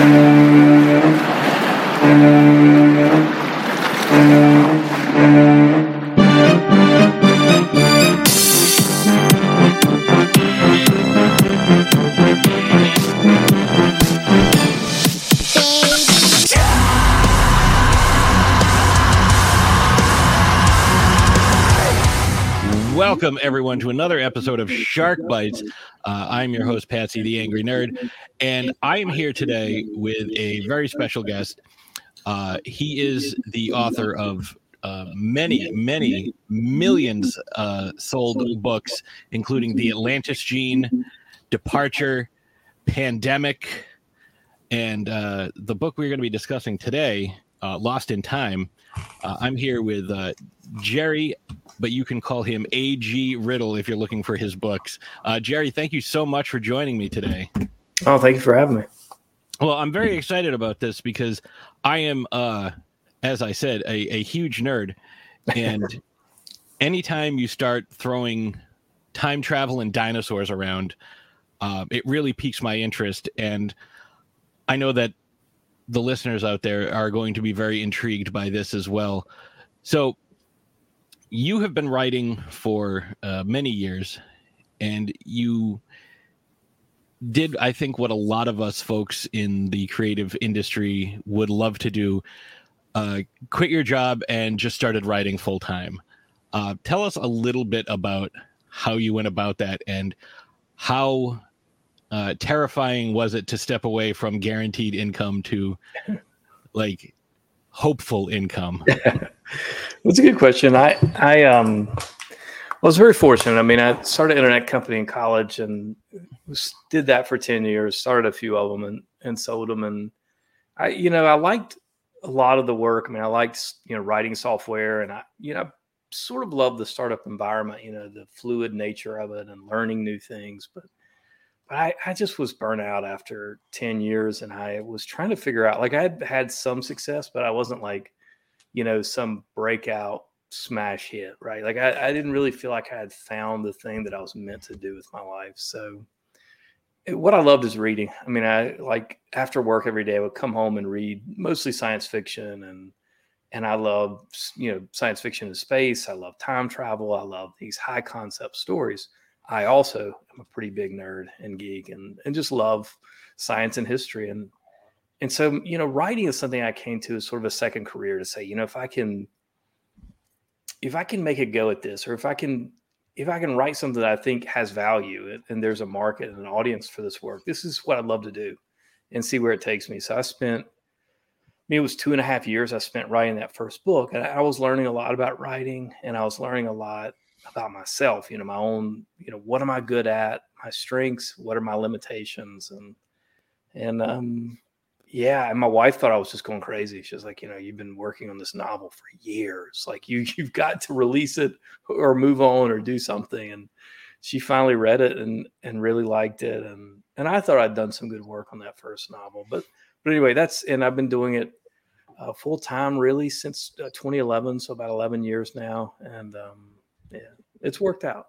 Thank you. Everyone, to another episode of Shark Bites. Uh, I'm your host, Patsy the Angry Nerd, and I am here today with a very special guest. Uh, he is the author of uh, many, many millions uh, sold books, including The Atlantis Gene, Departure, Pandemic, and uh, the book we're going to be discussing today, uh, Lost in Time. I'm here with Jerry but you can call him A.G. Riddle if you're looking for his books. Uh, Jerry, thank you so much for joining me today. Oh, thank you for having me. Well, I'm very excited about this because I am, uh, as I said, a, a huge nerd. And anytime you start throwing time travel and dinosaurs around, uh, it really piques my interest. And I know that the listeners out there are going to be very intrigued by this as well. So, you have been writing for uh, many years, and you did, I think, what a lot of us folks in the creative industry would love to do uh, quit your job and just started writing full time. Uh, tell us a little bit about how you went about that and how uh, terrifying was it to step away from guaranteed income to like hopeful income? That's a good question. I I um was very fortunate. I mean, I started an internet company in college and did that for 10 years, started a few of them and, and sold them. And I, you know, I liked a lot of the work. I mean, I liked, you know, writing software and I, you know, sort of loved the startup environment, you know, the fluid nature of it and learning new things. But, but I, I just was burnt out after 10 years and I was trying to figure out, like I had had some success, but I wasn't like, you know, some breakout smash hit, right? Like I, I didn't really feel like I had found the thing that I was meant to do with my life. So it, what I loved is reading. I mean, I like after work every day, I would come home and read mostly science fiction and and I love you know science fiction in space. I love time travel. I love these high concept stories. I also am a pretty big nerd and geek and and just love science and history. And and so you know writing is something i came to as sort of a second career to say you know if i can if i can make a go at this or if i can if i can write something that i think has value and there's a market and an audience for this work this is what i'd love to do and see where it takes me. So i spent I mean, it was two and a half years I spent writing that first book, and I was learning a lot about writing, and I was learning a lot about myself. You know, my own. You know, what am I good at? My strengths. What are my limitations? And and um, yeah, and my wife thought I was just going crazy. She was like, you know, you've been working on this novel for years. Like you you've got to release it or move on or do something. And she finally read it and and really liked it. And and I thought I'd done some good work on that first novel. But but anyway, that's and I've been doing it uh, full time really since uh, 2011, so about 11 years now. And um, it's worked out.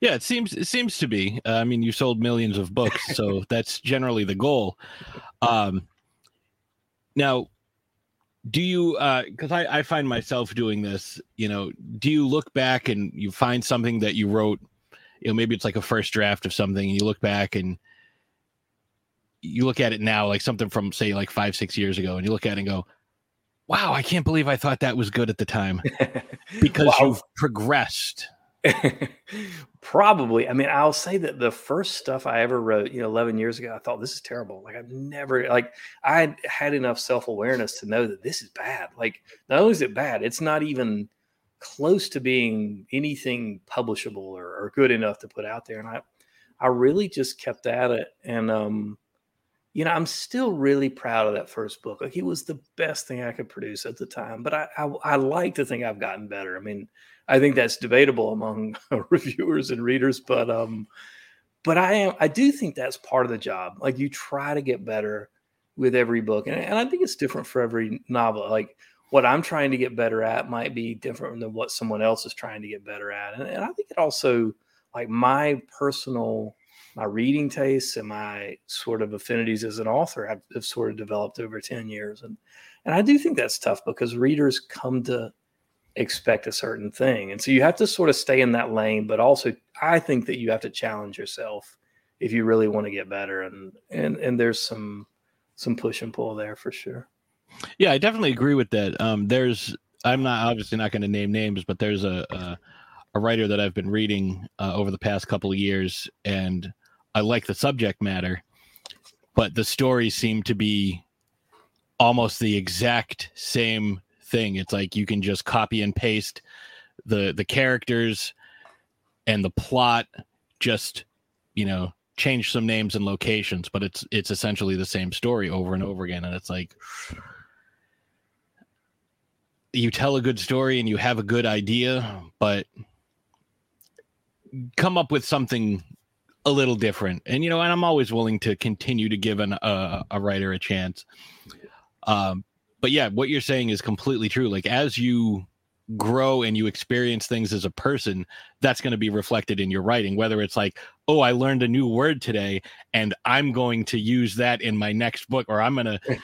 Yeah, it seems it seems to be. Uh, I mean, you sold millions of books, so that's generally the goal. Um, now, do you? Because uh, I, I find myself doing this. You know, do you look back and you find something that you wrote? You know, maybe it's like a first draft of something, and you look back and you look at it now, like something from say like five six years ago, and you look at it and go, "Wow, I can't believe I thought that was good at the time," because wow. you've progressed. Probably. I mean, I'll say that the first stuff I ever wrote, you know, 11 years ago, I thought this is terrible. Like I've never like I had enough self-awareness to know that this is bad. Like not only is it bad, it's not even close to being anything publishable or, or good enough to put out there. And I I really just kept at it. And um, you know, I'm still really proud of that first book. Like it was the best thing I could produce at the time. But I I, I like to think I've gotten better. I mean, I think that's debatable among reviewers and readers, but um, but I am I do think that's part of the job. Like you try to get better with every book, and, and I think it's different for every novel. Like what I'm trying to get better at might be different than what someone else is trying to get better at, and, and I think it also like my personal my reading tastes and my sort of affinities as an author have, have sort of developed over 10 years. And and I do think that's tough because readers come to expect a certain thing. And so you have to sort of stay in that lane, but also I think that you have to challenge yourself if you really want to get better. And and and there's some some push and pull there for sure. Yeah, I definitely agree with that. Um, there's I'm not obviously not going to name names, but there's a, a, a writer that I've been reading uh, over the past couple of years, and I like the subject matter, but the stories seem to be almost the exact same thing. It's like you can just copy and paste the the characters and the plot, just you know, change some names and locations, but it's it's essentially the same story over and over again. And it's like you tell a good story and you have a good idea, but come up with something a little different. And you know, and I'm always willing to continue to give an, uh, a writer a chance. Um, but yeah, what you're saying is completely true. Like as you grow and you experience things as a person, that's going to be reflected in your writing. Whether it's like, oh, I learned a new word today, and I'm going to use that in my next book, or I'm going to.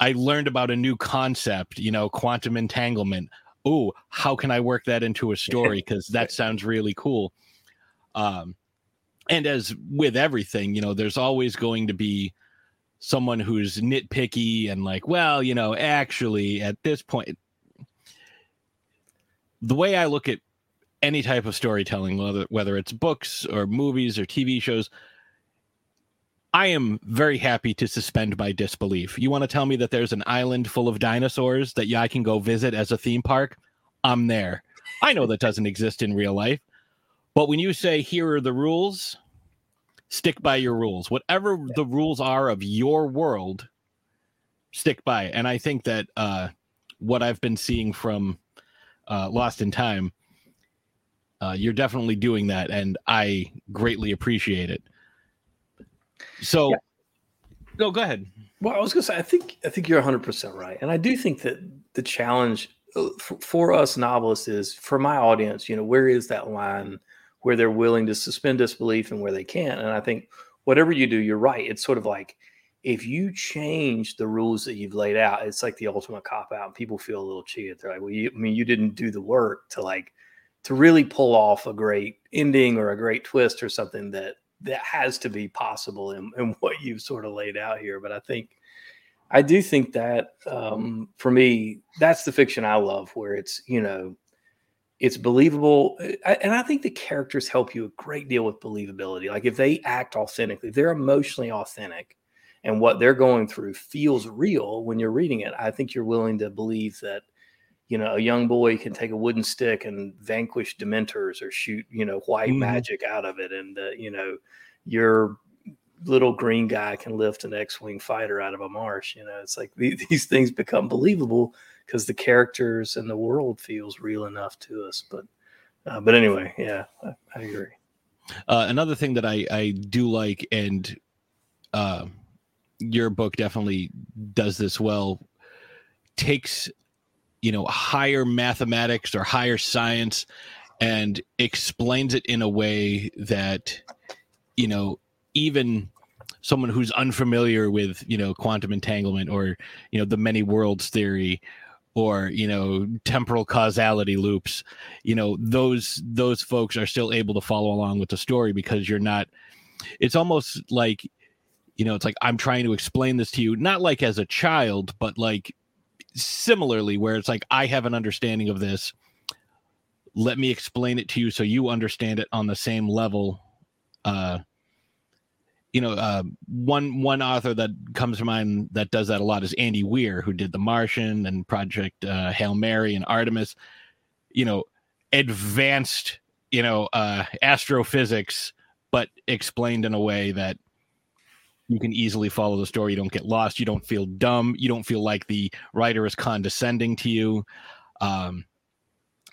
I learned about a new concept, you know, quantum entanglement. Oh, how can I work that into a story? Because that sounds really cool. Um, and as with everything, you know, there's always going to be someone who's nitpicky and like, well, you know, actually at this point, the way I look at any type of storytelling, whether whether it's books or movies or TV shows, I am very happy to suspend my disbelief. You want to tell me that there's an island full of dinosaurs that yeah, I can go visit as a theme park? I'm there. I know that doesn't exist in real life. But when you say here are the rules, stick by your rules. Whatever yeah. the rules are of your world, stick by. it. And I think that uh, what I've been seeing from uh, Lost in Time, uh, you're definitely doing that, and I greatly appreciate it. So, yeah. no, go ahead. Well, I was going to say, I think I think you're 100 percent right, and I do think that the challenge uh, for, for us novelists is for my audience. You know, where is that line? Where they're willing to suspend disbelief and where they can't. And I think whatever you do, you're right. It's sort of like if you change the rules that you've laid out, it's like the ultimate cop out. And people feel a little cheated. They're like, well, you, I mean, you didn't do the work to like to really pull off a great ending or a great twist or something that that has to be possible in, in what you've sort of laid out here. But I think I do think that um, for me, that's the fiction I love, where it's you know it's believable and i think the characters help you a great deal with believability like if they act authentically they're emotionally authentic and what they're going through feels real when you're reading it i think you're willing to believe that you know a young boy can take a wooden stick and vanquish dementors or shoot you know white mm-hmm. magic out of it and uh, you know your little green guy can lift an x-wing fighter out of a marsh you know it's like these things become believable because the characters and the world feels real enough to us. But uh, but anyway, yeah, I, I agree. Uh, another thing that I I do like, and uh, your book definitely does this well, takes you know higher mathematics or higher science and explains it in a way that you know even someone who's unfamiliar with you know quantum entanglement or you know the many worlds theory or you know temporal causality loops you know those those folks are still able to follow along with the story because you're not it's almost like you know it's like i'm trying to explain this to you not like as a child but like similarly where it's like i have an understanding of this. Let me explain it to you so you understand it on the same level uh you know, uh, one one author that comes to mind that does that a lot is Andy Weir, who did The Martian and Project uh, Hail Mary and Artemis. You know, advanced, you know, uh, astrophysics, but explained in a way that you can easily follow the story. You don't get lost. You don't feel dumb. You don't feel like the writer is condescending to you. Um,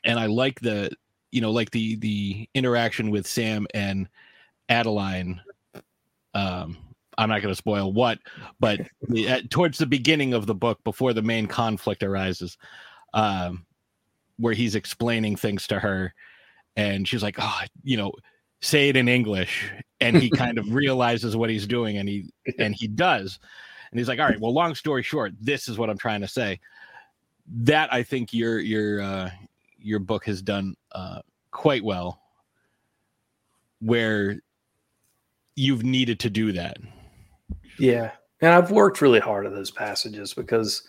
and I like the, you know, like the the interaction with Sam and Adeline um, I'm not going to spoil what, but at, towards the beginning of the book, before the main conflict arises, um, where he's explaining things to her, and she's like, "Oh, you know, say it in English, and he kind of realizes what he's doing, and he and he does, and he's like, all right, well, long story short, this is what I'm trying to say. That I think your your uh, your book has done uh, quite well, where you've needed to do that. Yeah, and I've worked really hard at those passages because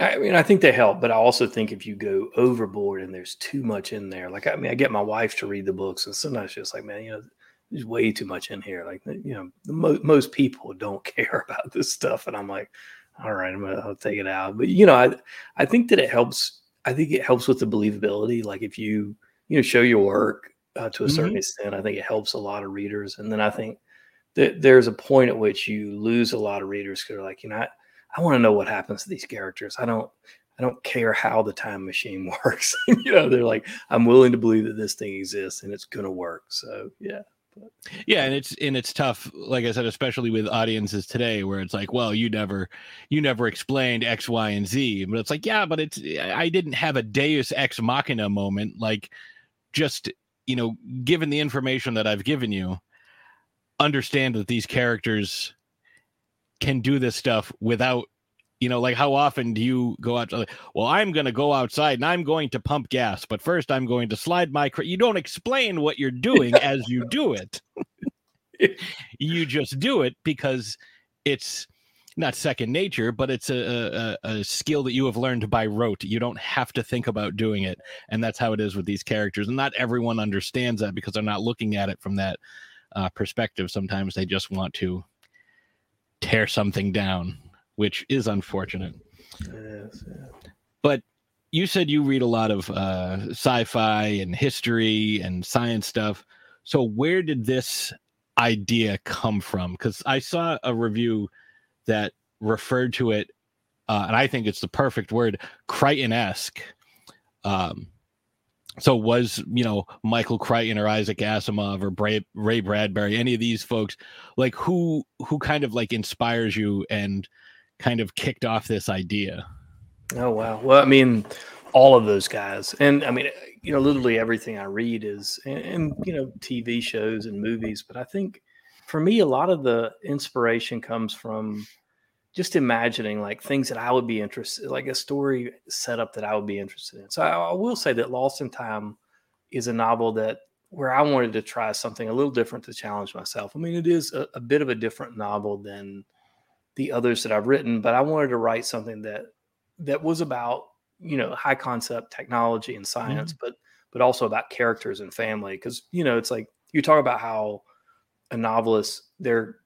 I mean, I think they help, but I also think if you go overboard and there's too much in there, like I mean, I get my wife to read the books, and sometimes she's like, man, you know, there's way too much in here. Like, you know, mo- most people don't care about this stuff, and I'm like, all right, I'm gonna I'll take it out. But you know, I I think that it helps. I think it helps with the believability. Like if you you know show your work uh, to a certain mm-hmm. extent, I think it helps a lot of readers. And then I think that there's a point at which you lose a lot of readers because they're like, you know, I, I want to know what happens to these characters. I don't I don't care how the time machine works. you know, they're like, I'm willing to believe that this thing exists and it's gonna work. So yeah. Yeah, and it's and it's tough, like I said, especially with audiences today, where it's like, well, you never, you never explained X, Y, and Z, but it's like, yeah, but it's I didn't have a Deus ex machina moment, like just you know, given the information that I've given you, understand that these characters can do this stuff without you know like how often do you go out like, well i'm going to go outside and i'm going to pump gas but first i'm going to slide my cr-. you don't explain what you're doing as you do it you just do it because it's not second nature but it's a, a, a skill that you have learned by rote you don't have to think about doing it and that's how it is with these characters and not everyone understands that because they're not looking at it from that uh, perspective sometimes they just want to tear something down, which is unfortunate. Yes, yeah. But you said you read a lot of uh, sci-fi and history and science stuff. So where did this idea come from? Because I saw a review that referred to it, uh, and I think it's the perfect word, Crichton-esque. Um, so was you know Michael Crichton or Isaac Asimov or Ray, Ray Bradbury, any of these folks, like who who kind of like inspires you and kind of kicked off this idea? Oh wow! Well, I mean, all of those guys, and I mean, you know, literally everything I read is, and, and you know, TV shows and movies. But I think for me, a lot of the inspiration comes from just imagining like things that I would be interested, like a story setup that I would be interested in. So I, I, will say that Lost in Time is a novel that where I wanted to try something a little different to challenge myself. I mean, it is a, a bit of a different novel than the others that I've written, but I wanted to write something that that was about you know high concept technology and science, mm-hmm. but but also about characters and family. Because you know, it's like you talk about how a novelist they're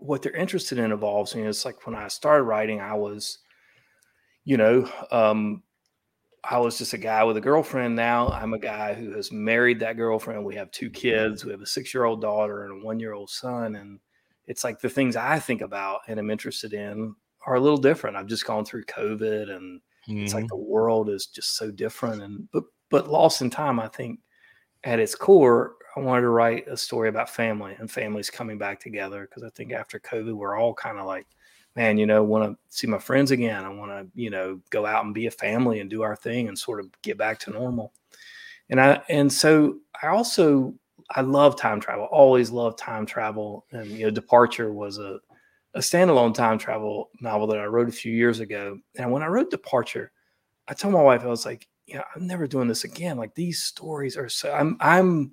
what they're interested in evolves. And it's like when I started writing, I was, you know, um, I was just a guy with a girlfriend. Now I'm a guy who has married that girlfriend. We have two kids. We have a six year old daughter and a one year old son. And it's like the things I think about and am interested in are a little different. I've just gone through COVID and mm-hmm. it's like mm-hmm. the world is just so different. And, but, but Lost in Time, I think at its core, I wanted to write a story about family and families coming back together because I think after COVID, we're all kind of like, man, you know, want to see my friends again. I want to, you know, go out and be a family and do our thing and sort of get back to normal. And I, and so I also, I love time travel, always loved time travel. And, you know, Departure was a, a standalone time travel novel that I wrote a few years ago. And when I wrote Departure, I told my wife, I was like, yeah, I'm never doing this again. Like these stories are so, I'm, I'm,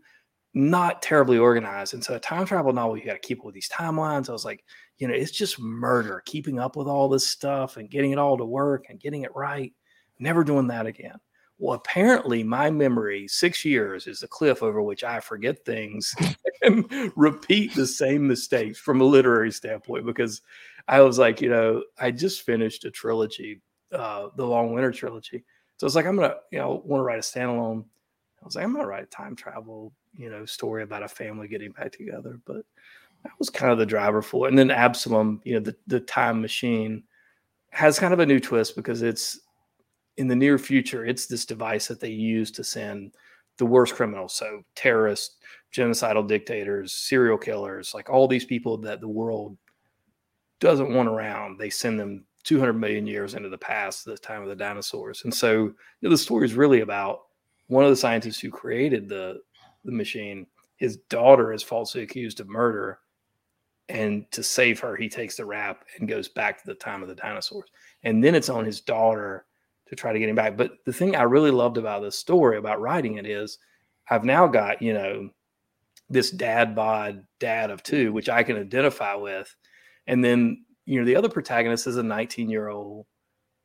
not terribly organized. And so a time travel novel, you got to keep up with these timelines. I was like, you know, it's just murder, keeping up with all this stuff and getting it all to work and getting it right. Never doing that again. Well, apparently, my memory, six years, is the cliff over which I forget things and repeat the same mistakes from a literary standpoint. Because I was like, you know, I just finished a trilogy, uh, the Long Winter trilogy. So it's like, I'm to, you know, want to write a standalone. I was like, I'm to write a time travel you know story about a family getting back together. But that was kind of the driver for it. And then Absolom, you know, the the time machine has kind of a new twist because it's in the near future. It's this device that they use to send the worst criminals, so terrorists, genocidal dictators, serial killers, like all these people that the world doesn't want around. They send them 200 million years into the past, the time of the dinosaurs. And so you know, the story is really about one of the scientists who created the the machine his daughter is falsely accused of murder. And to save her, he takes the rap and goes back to the time of the dinosaurs. And then it's on his daughter to try to get him back. But the thing I really loved about this story, about writing it, is I've now got, you know, this dad bod dad of two, which I can identify with. And then, you know, the other protagonist is a 19 year old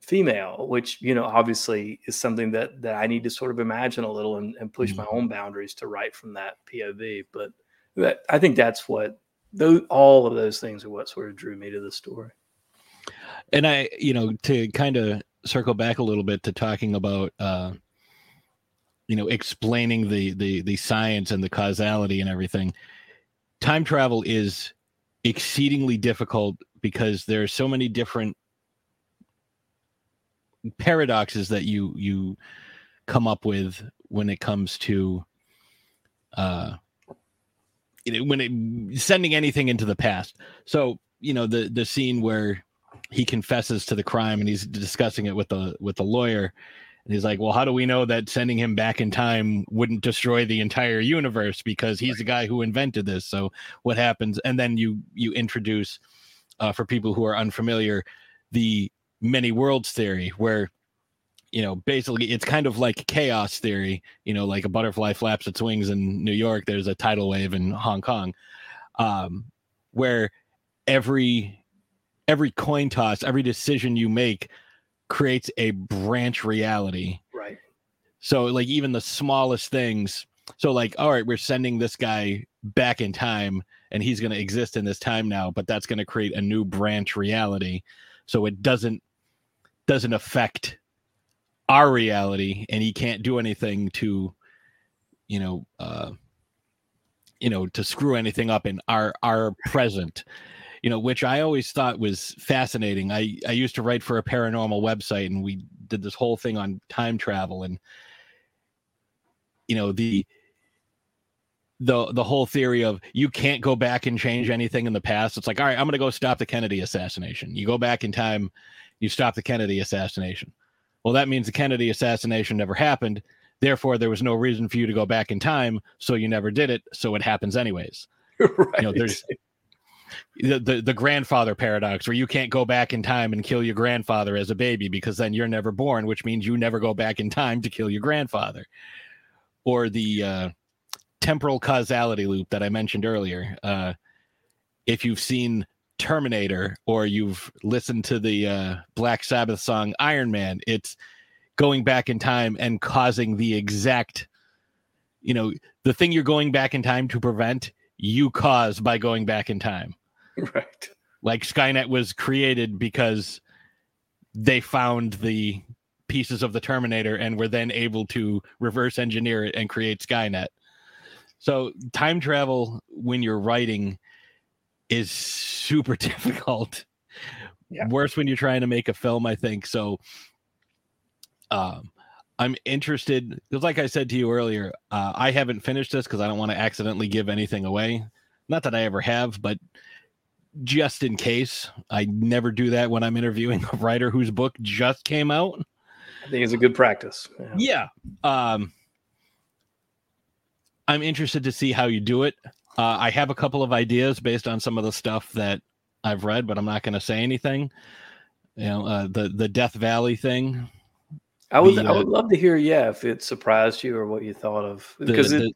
female, which, you know, obviously is something that, that I need to sort of imagine a little and, and push mm-hmm. my own boundaries to write from that POV. But that, I think that's what those, all of those things are what sort of drew me to the story. And I, you know, to kind of circle back a little bit to talking about, uh, you know explaining the the the science and the causality and everything time travel is exceedingly difficult because there are so many different paradoxes that you you come up with when it comes to uh when it sending anything into the past so you know the the scene where he confesses to the crime and he's discussing it with the with the lawyer and he's like, well, how do we know that sending him back in time wouldn't destroy the entire universe because he's the guy who invented this? So what happens? And then you you introduce, uh, for people who are unfamiliar, the many worlds theory, where you know basically it's kind of like chaos theory. You know, like a butterfly flaps its wings in New York. There's a tidal wave in Hong Kong, um, where every every coin toss, every decision you make creates a branch reality. Right. So like even the smallest things. So like, all right, we're sending this guy back in time and he's going to exist in this time now, but that's going to create a new branch reality. So it doesn't doesn't affect our reality and he can't do anything to you know uh you know to screw anything up in our our present you know, which I always thought was fascinating. I, I used to write for a paranormal website and we did this whole thing on time travel and, you know, the, the the whole theory of you can't go back and change anything in the past. It's like, all right, I'm going to go stop the Kennedy assassination. You go back in time, you stop the Kennedy assassination. Well, that means the Kennedy assassination never happened. Therefore, there was no reason for you to go back in time, so you never did it. So it happens anyways. right. You know, there's the, the, the grandfather paradox where you can't go back in time and kill your grandfather as a baby because then you're never born which means you never go back in time to kill your grandfather or the uh, temporal causality loop that i mentioned earlier uh, if you've seen terminator or you've listened to the uh, black sabbath song iron man it's going back in time and causing the exact you know the thing you're going back in time to prevent you cause by going back in time Right. Like Skynet was created because they found the pieces of the Terminator and were then able to reverse engineer it and create Skynet. So time travel when you're writing is super difficult. Yeah. Worse when you're trying to make a film, I think. So um I'm interested because like I said to you earlier, uh, I haven't finished this because I don't want to accidentally give anything away. Not that I ever have, but just in case. I never do that when I'm interviewing a writer whose book just came out. I think it's a good practice. Yeah. yeah. Um, I'm interested to see how you do it. Uh, I have a couple of ideas based on some of the stuff that I've read, but I'm not going to say anything. You know, uh, the the Death Valley thing. I would the, I would uh, love to hear, yeah, if it surprised you or what you thought of because the, it,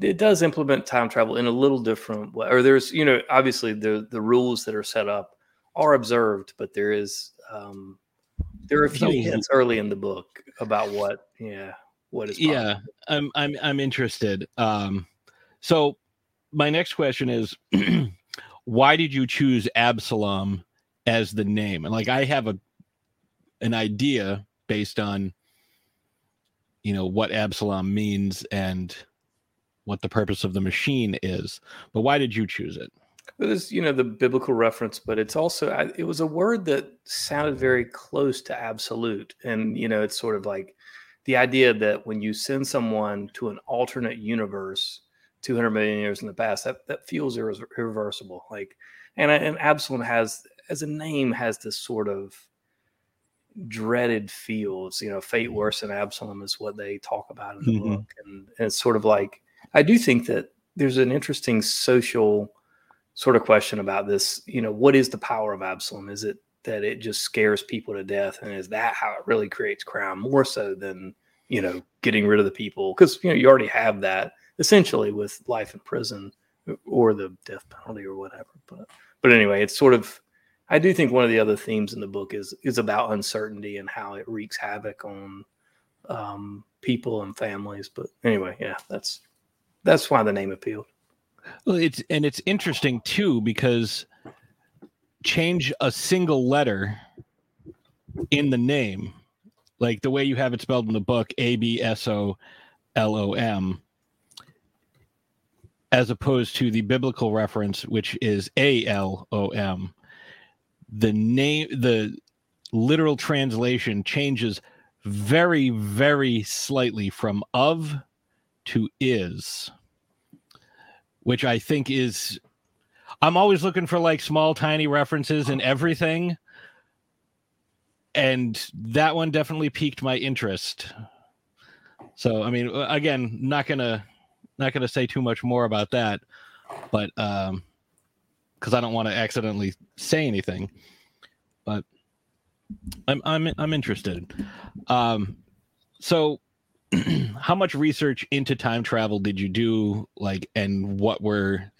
it does implement time travel in a little different way. Or there's, you know, obviously the the rules that are set up are observed, but there is um there are a few hints early in the book about what, yeah, what is. Possible. Yeah, I'm I'm I'm interested. Um, so my next question is, why did you choose Absolom as the name? And like, I have a an idea based on you know what Absolom means and what the purpose of the machine is. But why did you choose it? It was, you know, the biblical reference, but it's also it was a word that sounded very close to absolute, and you know, it's sort of like the idea that when you send someone to an alternate universe, 200 million years in the past, that that feels irreversible. Like, and and Absolom has as a name has this sort of dreaded feels. You know, fate worse than Absolom is what they talk about in the mm-hmm. book, and, and it's sort of like I do think that there's an interesting social sort of question about this. You know, what is the power of Absolom? Is it that it just scares people to death, and is that how it really creates crime more so than you know getting rid of the people? Because you know you already have that essentially with life in prison or the death penalty or whatever. But but anyway, it's sort of I do think one of the other themes in the book is is about uncertainty and how it wreaks havoc on um, people and families. But anyway, yeah, that's that's why the name appealed. Well, it's and it's interesting too because change a single letter in the name, like the way you have it spelled in the book, A B S O L O M, as opposed to the biblical reference, which is A L O M. The name, the literal translation changes very, very slightly from of to is, which I think is. I'm always looking for like small, tiny references in everything. And that one definitely piqued my interest. So, I mean, again, not going to not going to say too much more about that, but um, because I don't want to accidentally say anything. But I'm I'm I'm interested. Um, so how much research into time travel did you do? Like, and what were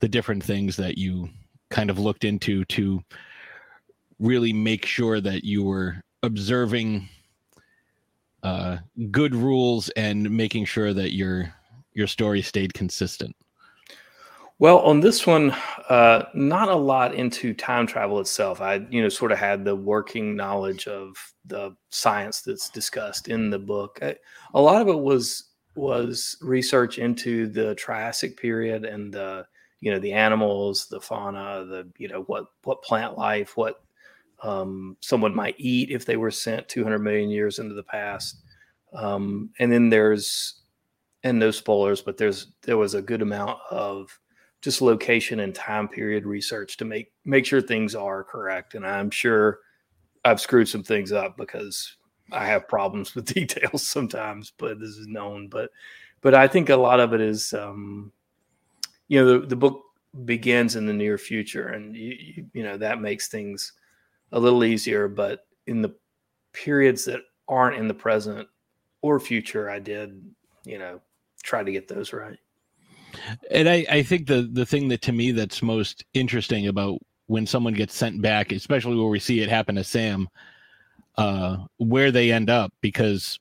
the different things that you kind of looked into to really make sure that you were observing uh, good rules and making sure that your your story stayed consistent? Well, on this one, uh, not a lot into time travel itself. I, you know, sort of had the working knowledge of the science that's discussed in the book. I, a lot of it was was research into the Triassic period and the, you know, the animals, the fauna, the, you know, what what plant life, what um, someone might eat if they were sent 200 million years into the past. Um, and then there's, and no spoilers, but there's there was a good amount of just location and time period research to make make sure things are correct. And I'm sure I've screwed some things up because I have problems with details sometimes, but this is known. But but I think a lot of it is um, you know, the, the book begins in the near future and you, you, you know that makes things a little easier, but in the periods that aren't in the present or future, I did, you know, try to get those right. And I, I think the the thing that to me that's most interesting about when someone gets sent back, especially where we see it happen to Sam, uh, where they end up, because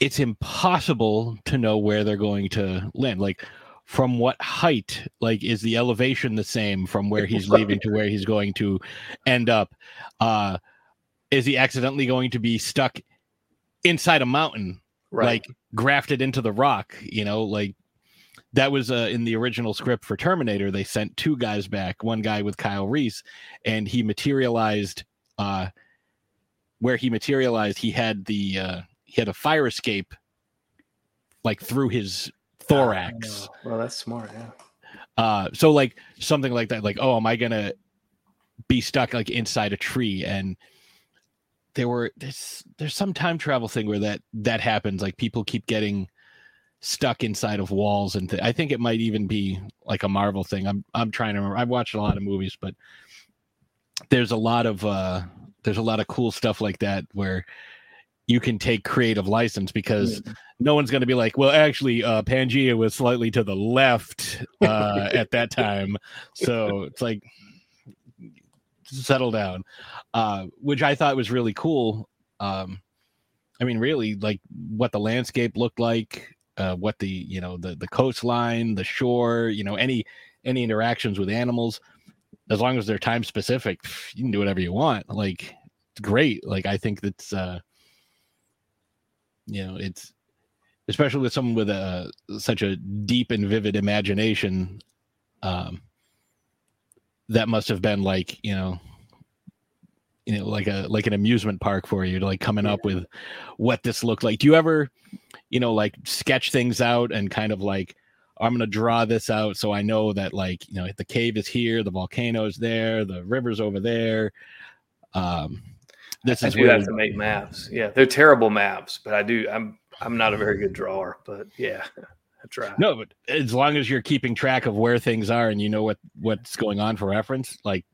it's impossible to know where they're going to land. Like from what height, like is the elevation the same from where he's leaving to where he's going to end up? Uh, is he accidentally going to be stuck inside a mountain right. like grafted into the rock, you know, like that was uh, in the original script for Terminator. They sent two guys back, one guy with Kyle Reese, and he materialized uh, where he materialized. He had the uh, he had a fire escape like through his thorax. Oh, well, that's smart, yeah. Uh, so like something like that, like oh, am I gonna be stuck like inside a tree and there were there's there's some time travel thing where that that happens like people keep getting stuck inside of walls and th- I think it might even be like a Marvel thing. I'm I'm trying to remember. I've watched a lot of movies, but there's a lot of uh there's a lot of cool stuff like that where you can take creative license because mm. no one's going to be like, well, actually, uh, Pangea was slightly to the left uh, at that time, so it's like settle down, uh, which I thought was really cool. Um, I mean, really, like what the landscape looked like, uh, what the you know the the coastline, the shore, you know, any any interactions with animals, as long as they're time specific, you can do whatever you want. Like, great. Like, I think that's uh, you know, it's especially with someone with a such a deep and vivid imagination. Um, that must have been like you know you know like a like an amusement park for you to like coming yeah. up with what this looked like. Do you ever you know like sketch things out and kind of like i'm gonna draw this out so i know that like you know the cave is here the volcano is there the river's over there. Um this I is do have to make maps. Yeah they're terrible maps but i do i'm i'm not a very good drawer but yeah No, but as long as you're keeping track of where things are and you know what what's going on for reference, like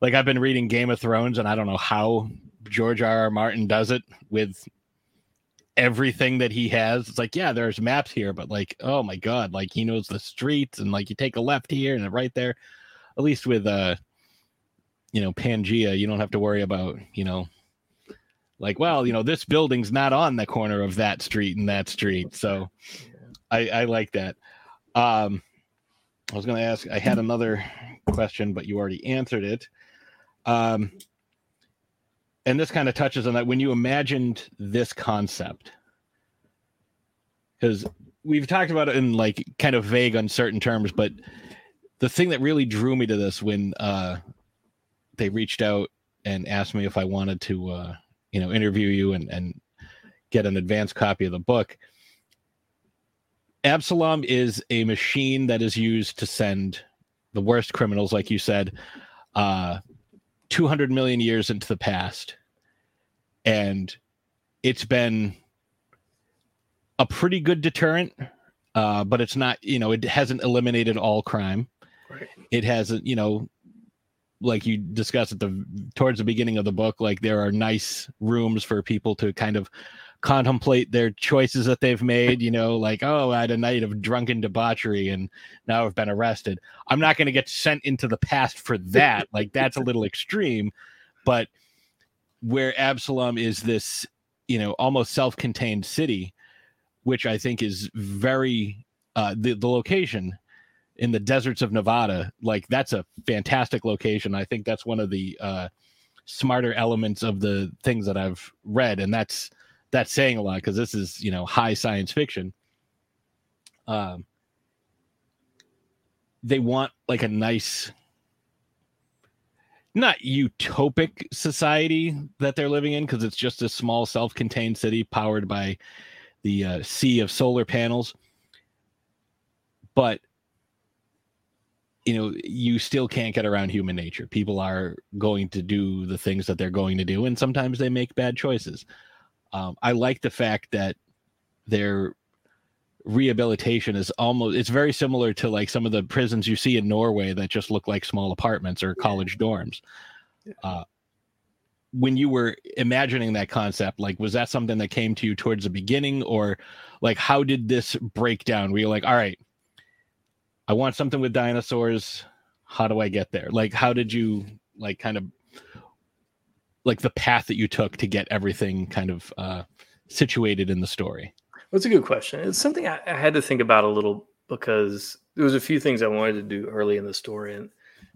like I've been reading Game of Thrones and I don't know how George R. R. Martin does it with everything that he has. It's like, yeah, there's maps here, but like, oh my god, like he knows the streets and like you take a left here and a right there. At least with uh you know, Pangea, you don't have to worry about, you know, like, well, you know, this building's not on the corner of that street and that street. So I, I like that. Um, I was going to ask, I had another question, but you already answered it. Um, and this kind of touches on that when you imagined this concept, because we've talked about it in like kind of vague, uncertain terms, but the thing that really drew me to this when uh, they reached out and asked me if I wanted to, uh, you know, interview you and, and get an advanced copy of the book Absolom is a machine that is used to send the worst criminals, like you said, uh, 200 million years into the past. And it's been a pretty good deterrent, uh, but it's not, you know, it hasn't eliminated all crime. Right. It hasn't, you know, like you discussed at the towards the beginning of the book, like there are nice rooms for people to kind of contemplate their choices that they've made, you know, like, oh, I had a night of drunken debauchery and now I've been arrested. I'm not going to get sent into the past for that. like, that's a little extreme. But where Absolom is this, you know, almost self contained city, which I think is very, uh, the, the location in the deserts of Nevada, like, that's a fantastic location. I think that's one of the, uh, smarter elements of the things that I've read. And that's, that's saying a lot because this is you know high science fiction. Um they want like a nice not utopic society that they're living in because it's just a small self-contained city powered by the uh, sea of solar panels. But you know you still can't get around human nature. People are going to do the things that they're going to do and sometimes they make bad choices um, I like the fact that their rehabilitation is almost it's very similar to like some of the prisons you see in Norway that just look like small apartments or college dorms. Uh, when you were imagining that concept, like was that something that came to you towards the beginning, or like how did this break down? Were you like, all right, I want something with dinosaurs. How do I get there? Like, how did you like kind of like the path that you took to get everything kind of uh, situated in the story? That's a good question. It's something I, I, had to think about a little because there was a few things I wanted to do early in the story, and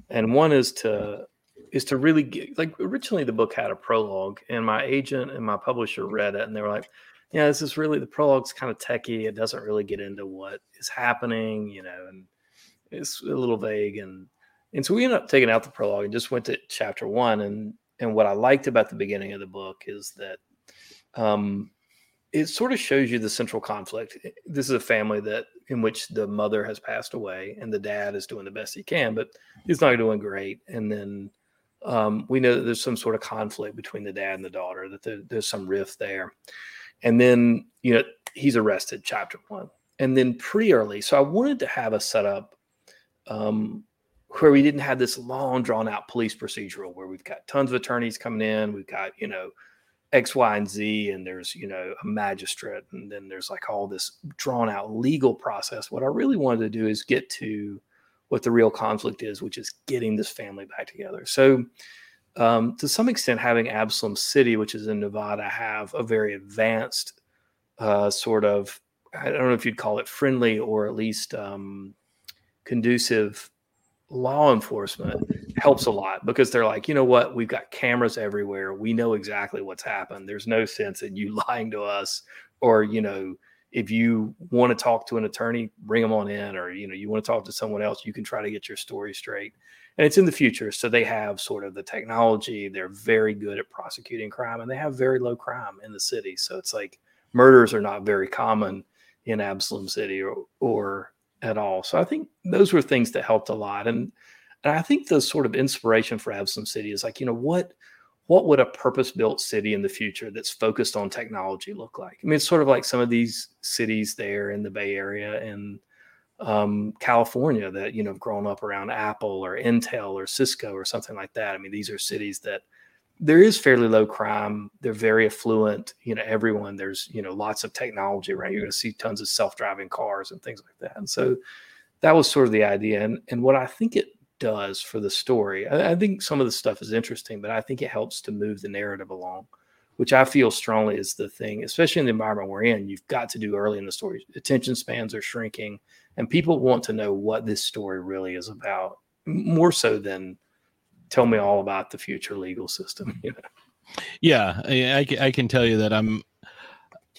and one is to is to really get like originally the book had a prologue, and my agent and my publisher read it, and they were like, "Yeah, this is really the prologue's kind of techie. It doesn't really get into what is happening, you know, and it's a little vague." And and so we ended up taking out the prologue and just went to chapter one, and and what I liked about the beginning of the book is that um, it sort of shows you the central conflict. This is a family that in which the mother has passed away and the dad is doing the best he can, but he's not doing great. And then um, we know that there's some sort of conflict between the dad and the daughter, that there, there's some rift there. And then, you know, he's arrested, chapter one. And then pretty early, so I wanted to have a setup um, where we didn't have this long drawn out police procedural where we've got tons of attorneys coming in we've got you know x y and z and there's you know a magistrate and then there's like all this drawn out legal process. What i really wanted to do is get to what the real conflict is which is getting this family back together. So um, to some extent having absolom city which is in nevada have a very advanced uh, sort of i don't know if you'd call it friendly or at least um, conducive law enforcement helps a lot because they're like, you know what, we've got cameras everywhere. We know exactly what's happened. There's no sense in you lying to us or, you know, if you want to talk to an attorney, bring them on in, or you know, you want to talk to someone else, you can try to get your story straight. And it's in the future, so they have sort of the technology. They're very good at prosecuting crime, and they have very low crime in the city. So it's like murders are not very common in Absolom City or, or at all. So I think those were things that helped a lot. And and I think the sort of inspiration for Absolom City is like, you know, what what would a purpose-built city in the future that's focused on technology look like? I mean, it's sort of like some of these cities there in the Bay Area and um, California that you know have grown up around Apple or Intel or Cisco or something like that. I mean, these are cities that there is fairly low crime. They're very affluent. You know, everyone there's you know lots of technology around. You're going to see tons of self-driving cars and things like that. And so that was sort of the idea. And and what I think it does for the story, I, I think some of the stuff is interesting, but I think it helps to move the narrative along which I feel strongly is the thing, especially in the environment we're in. You've got to do early in the story. Attention spans are shrinking and people want to know what this story really is about more so than tell me all about the future legal system you know yeah I, I can tell you that i'm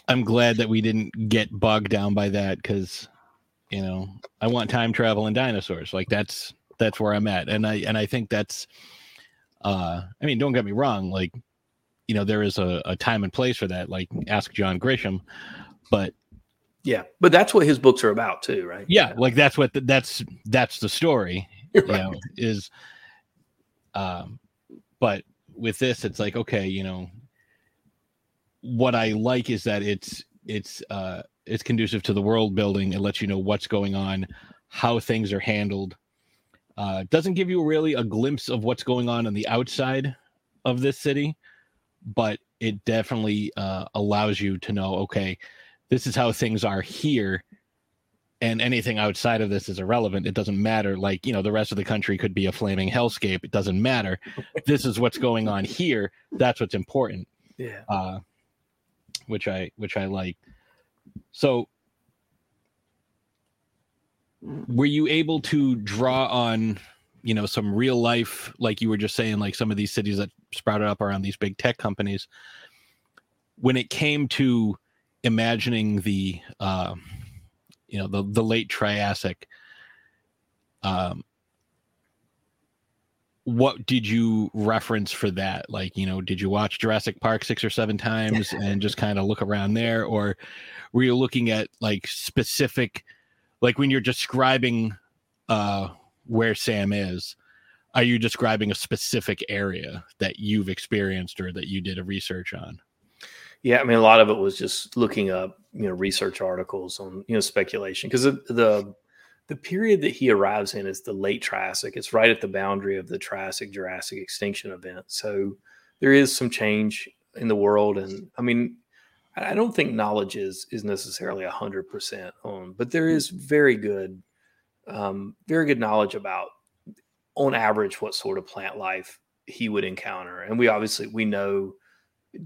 i'm glad that we didn't get bogged down by that because you know i want time travel and dinosaurs like that's that's where i'm at and i and i think that's uh i mean don't get me wrong like you know there is a, a time and place for that like ask john grisham but yeah, but that's what his books are about too, right? Yeah, like that's what the, that's that's the story. Right. You know, is um but with this it's like okay, you know, what I like is that it's it's uh it's conducive to the world building. It lets you know what's going on, how things are handled. Uh doesn't give you really a glimpse of what's going on on the outside of this city, but it definitely uh allows you to know okay, this is how things are here and anything outside of this is irrelevant. It doesn't matter. Like you know the rest of the country could be a flaming hellscape. It doesn't matter. This is what's going on here. That's what's important. Yeah. Uh which i which i like. So were you able to draw on you know some real life like you were just saying like some of these cities that sprouted up around these big tech companies? When it came to imagining the uh, you know the the late Triassic. Um, what did you reference for that? Like, you know, did you watch Jurassic Park six or seven times and just kind of look around there, or were you looking at like specific, like when you're describing uh, where Sam is? Are you describing a specific area that you've experienced or that you did a research on? Yeah, I mean, a lot of it was just looking up, you know, research articles on, you know, speculation because the, the the period that he arrives in is the late Triassic. It's right at the boundary of the Triassic Jurassic extinction event. So there is some change in the world, and I mean, I don't think knowledge is is necessarily a hundred percent on, but there is very good, um, very good knowledge about, on average, what sort of plant life he would encounter, and we obviously we know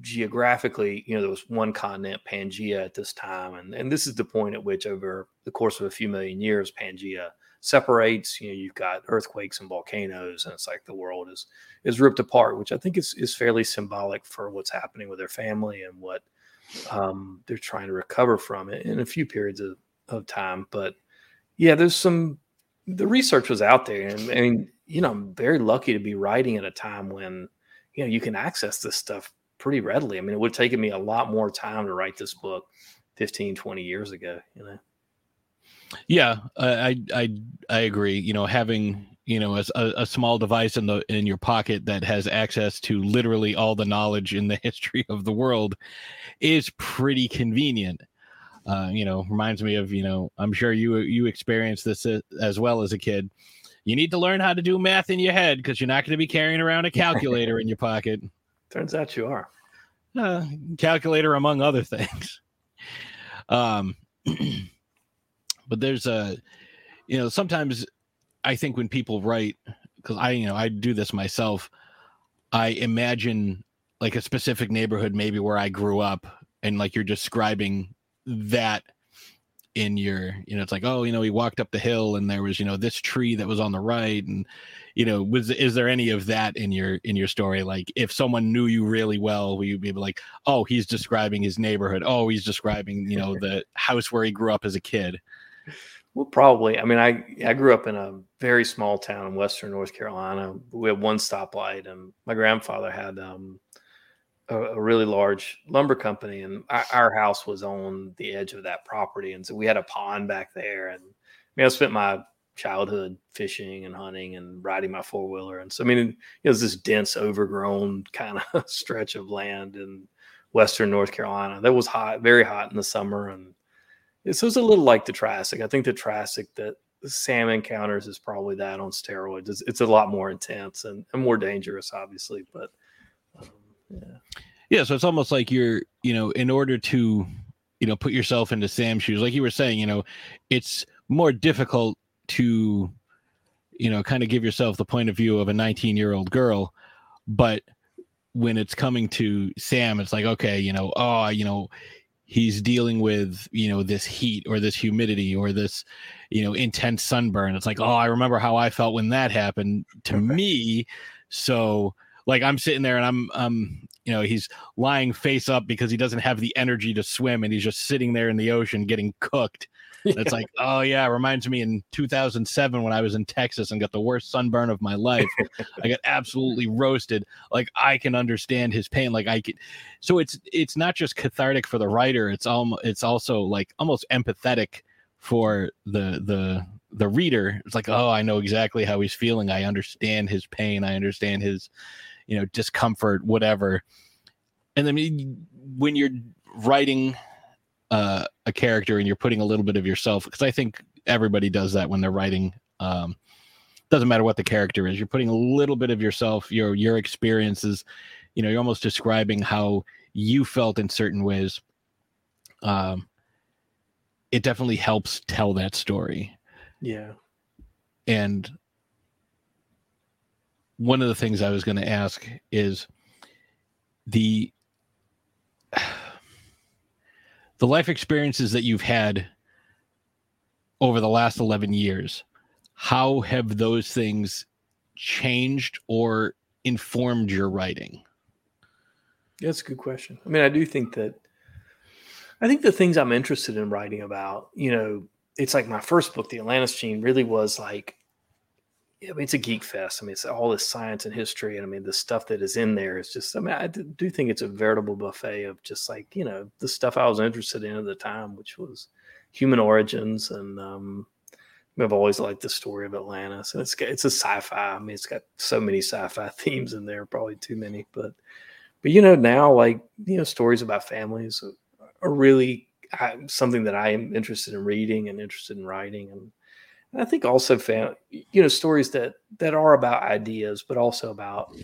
geographically, you know, there was one continent, Pangea, at this time, and and this is the point at which, over the course of a few million years, Pangea separates. You know, you've got earthquakes and volcanoes, and it's like the world is is ripped apart, which I think is is fairly symbolic for what's happening with their family and what um, they're trying to recover from it in a few periods of, of time. But yeah, there's some the research was out there, and I mean, you know, I'm very lucky to be writing at a time when you know you can access this stuff pretty readily. I mean, it would have taken me a lot more time to write this book 15, 20 years ago, you know? Yeah, I, I, I agree. You know, having, you know, a, a small device in the, in your pocket that has access to literally all the knowledge in the history of the world is pretty convenient. Uh, you know, reminds me of, you know, I'm sure you, you experienced this as well as a kid. You need to learn how to do math in your head because you're not going to be carrying around a calculator in your pocket. Turns out you are. Uh, calculator, among other things. Um, but there's a, you know, sometimes I think when people write, because I, you know, I do this myself, I imagine like a specific neighborhood, maybe where I grew up, and like you're describing that in your you know it's like oh you know he walked up the hill and there was you know this tree that was on the right. And you know was is there any of that in your in your story? Like if someone knew you really well will you be like oh he's describing his neighborhood. Oh he's describing you know the house where he grew up as a kid. Well probably. I mean i i grew up in a very small town in western north carolina. We had one stoplight and my grandfather had um a, a really large lumber company, and our, our, house was on the edge of that property, and so we had a pond back there. And I mean, I spent my childhood fishing and hunting and riding my four wheeler. And so, I mean, it was this dense, overgrown kind of stretch of land in Western North Carolina that was hot, very hot in the summer. And so was a little like the Triassic. I think the Triassic that Sam encounters is probably that on steroids. It's, it's a lot more intense and, and more dangerous, obviously. But yeah. Yeah. So it's almost like you're, you know, in order to, you know, put yourself into Sam's shoes, like you were saying, you know, it's more difficult to you know kind of give yourself the point of view of a 19 year old girl but when it's coming to sam it's like okay you know oh you know he's dealing with you know this heat or this humidity or this you know intense sunburn it's like oh i remember how i felt when that happened to me so like i'm sitting there and i'm um you know he's lying face up because he doesn't have the energy to swim and he's just sitting there in the ocean getting cooked it's like, oh yeah, it reminds me in 2007 when I was in Texas and got the worst sunburn of my life. I got absolutely roasted. Like I can understand his pain. Like I could. So it's it's not just cathartic for the writer. It's almost it's also like almost empathetic for the the the reader. It's like, oh, I know exactly how he's feeling. I understand his pain. I understand his, you know, discomfort, whatever. And I mean, when you're writing uh, a character and you're putting a little bit of yourself because I think everybody does that when they're writing. Um, doesn't matter what the character is. You're putting a little bit of yourself, your your experiences. You know, you're almost describing how you felt in certain ways. Um, it definitely helps tell that story. Yeah. And one of the things I was going to ask is the the life experiences that you've had over the last 11 years how have those things changed or informed your writing? That's a good question. I mean i do think that i think the things i'm interested in writing about you know it's like my first book the atlantis gene really was like I mean, it's a geek fest. I mean, it's all this science and history, and I mean, the stuff that is in there is just. I mean, I do think it's a veritable buffet of just like you know the stuff I was interested in at the time, which was human origins, and um, I've always liked the story of Atlantis, and it's it's a sci-fi. I mean, it's got so many sci-fi themes in there, probably too many, but but you know now like you know stories about families are really something that I am interested in reading and interested in writing, and I think also found you know stories that that are about ideas, but also about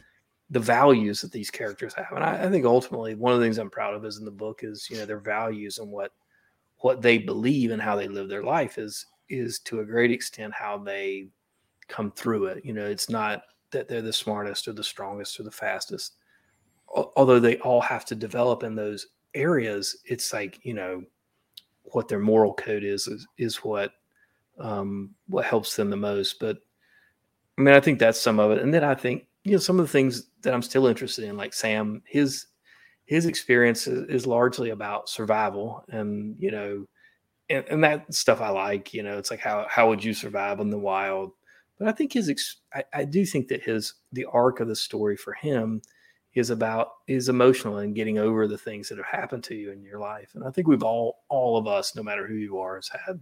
the values that these characters have. And I, I, think ultimately one of the things I'm proud of is in the book is you know their values and what what they believe and how they live their life is is to a great extent how they come through it. You know, it's not that they're the smartest or the strongest or the fastest. Although they all have to develop in those areas, it's like, you know, what their moral code is is, is what um, what helps them the most. But I mean, I think that's some of it. And then I think, you know, some of the things that I'm still interested in, like Sam, his his experience is, is largely about survival and, you know, and, and, that stuff I like, you know, it's like how how would you survive in the wild? But I think his ex- I, I do think that his the arc of the story for him is about is emotional and getting over the things that have happened to you in your life. And I think we've all all of us, no matter who you are, has had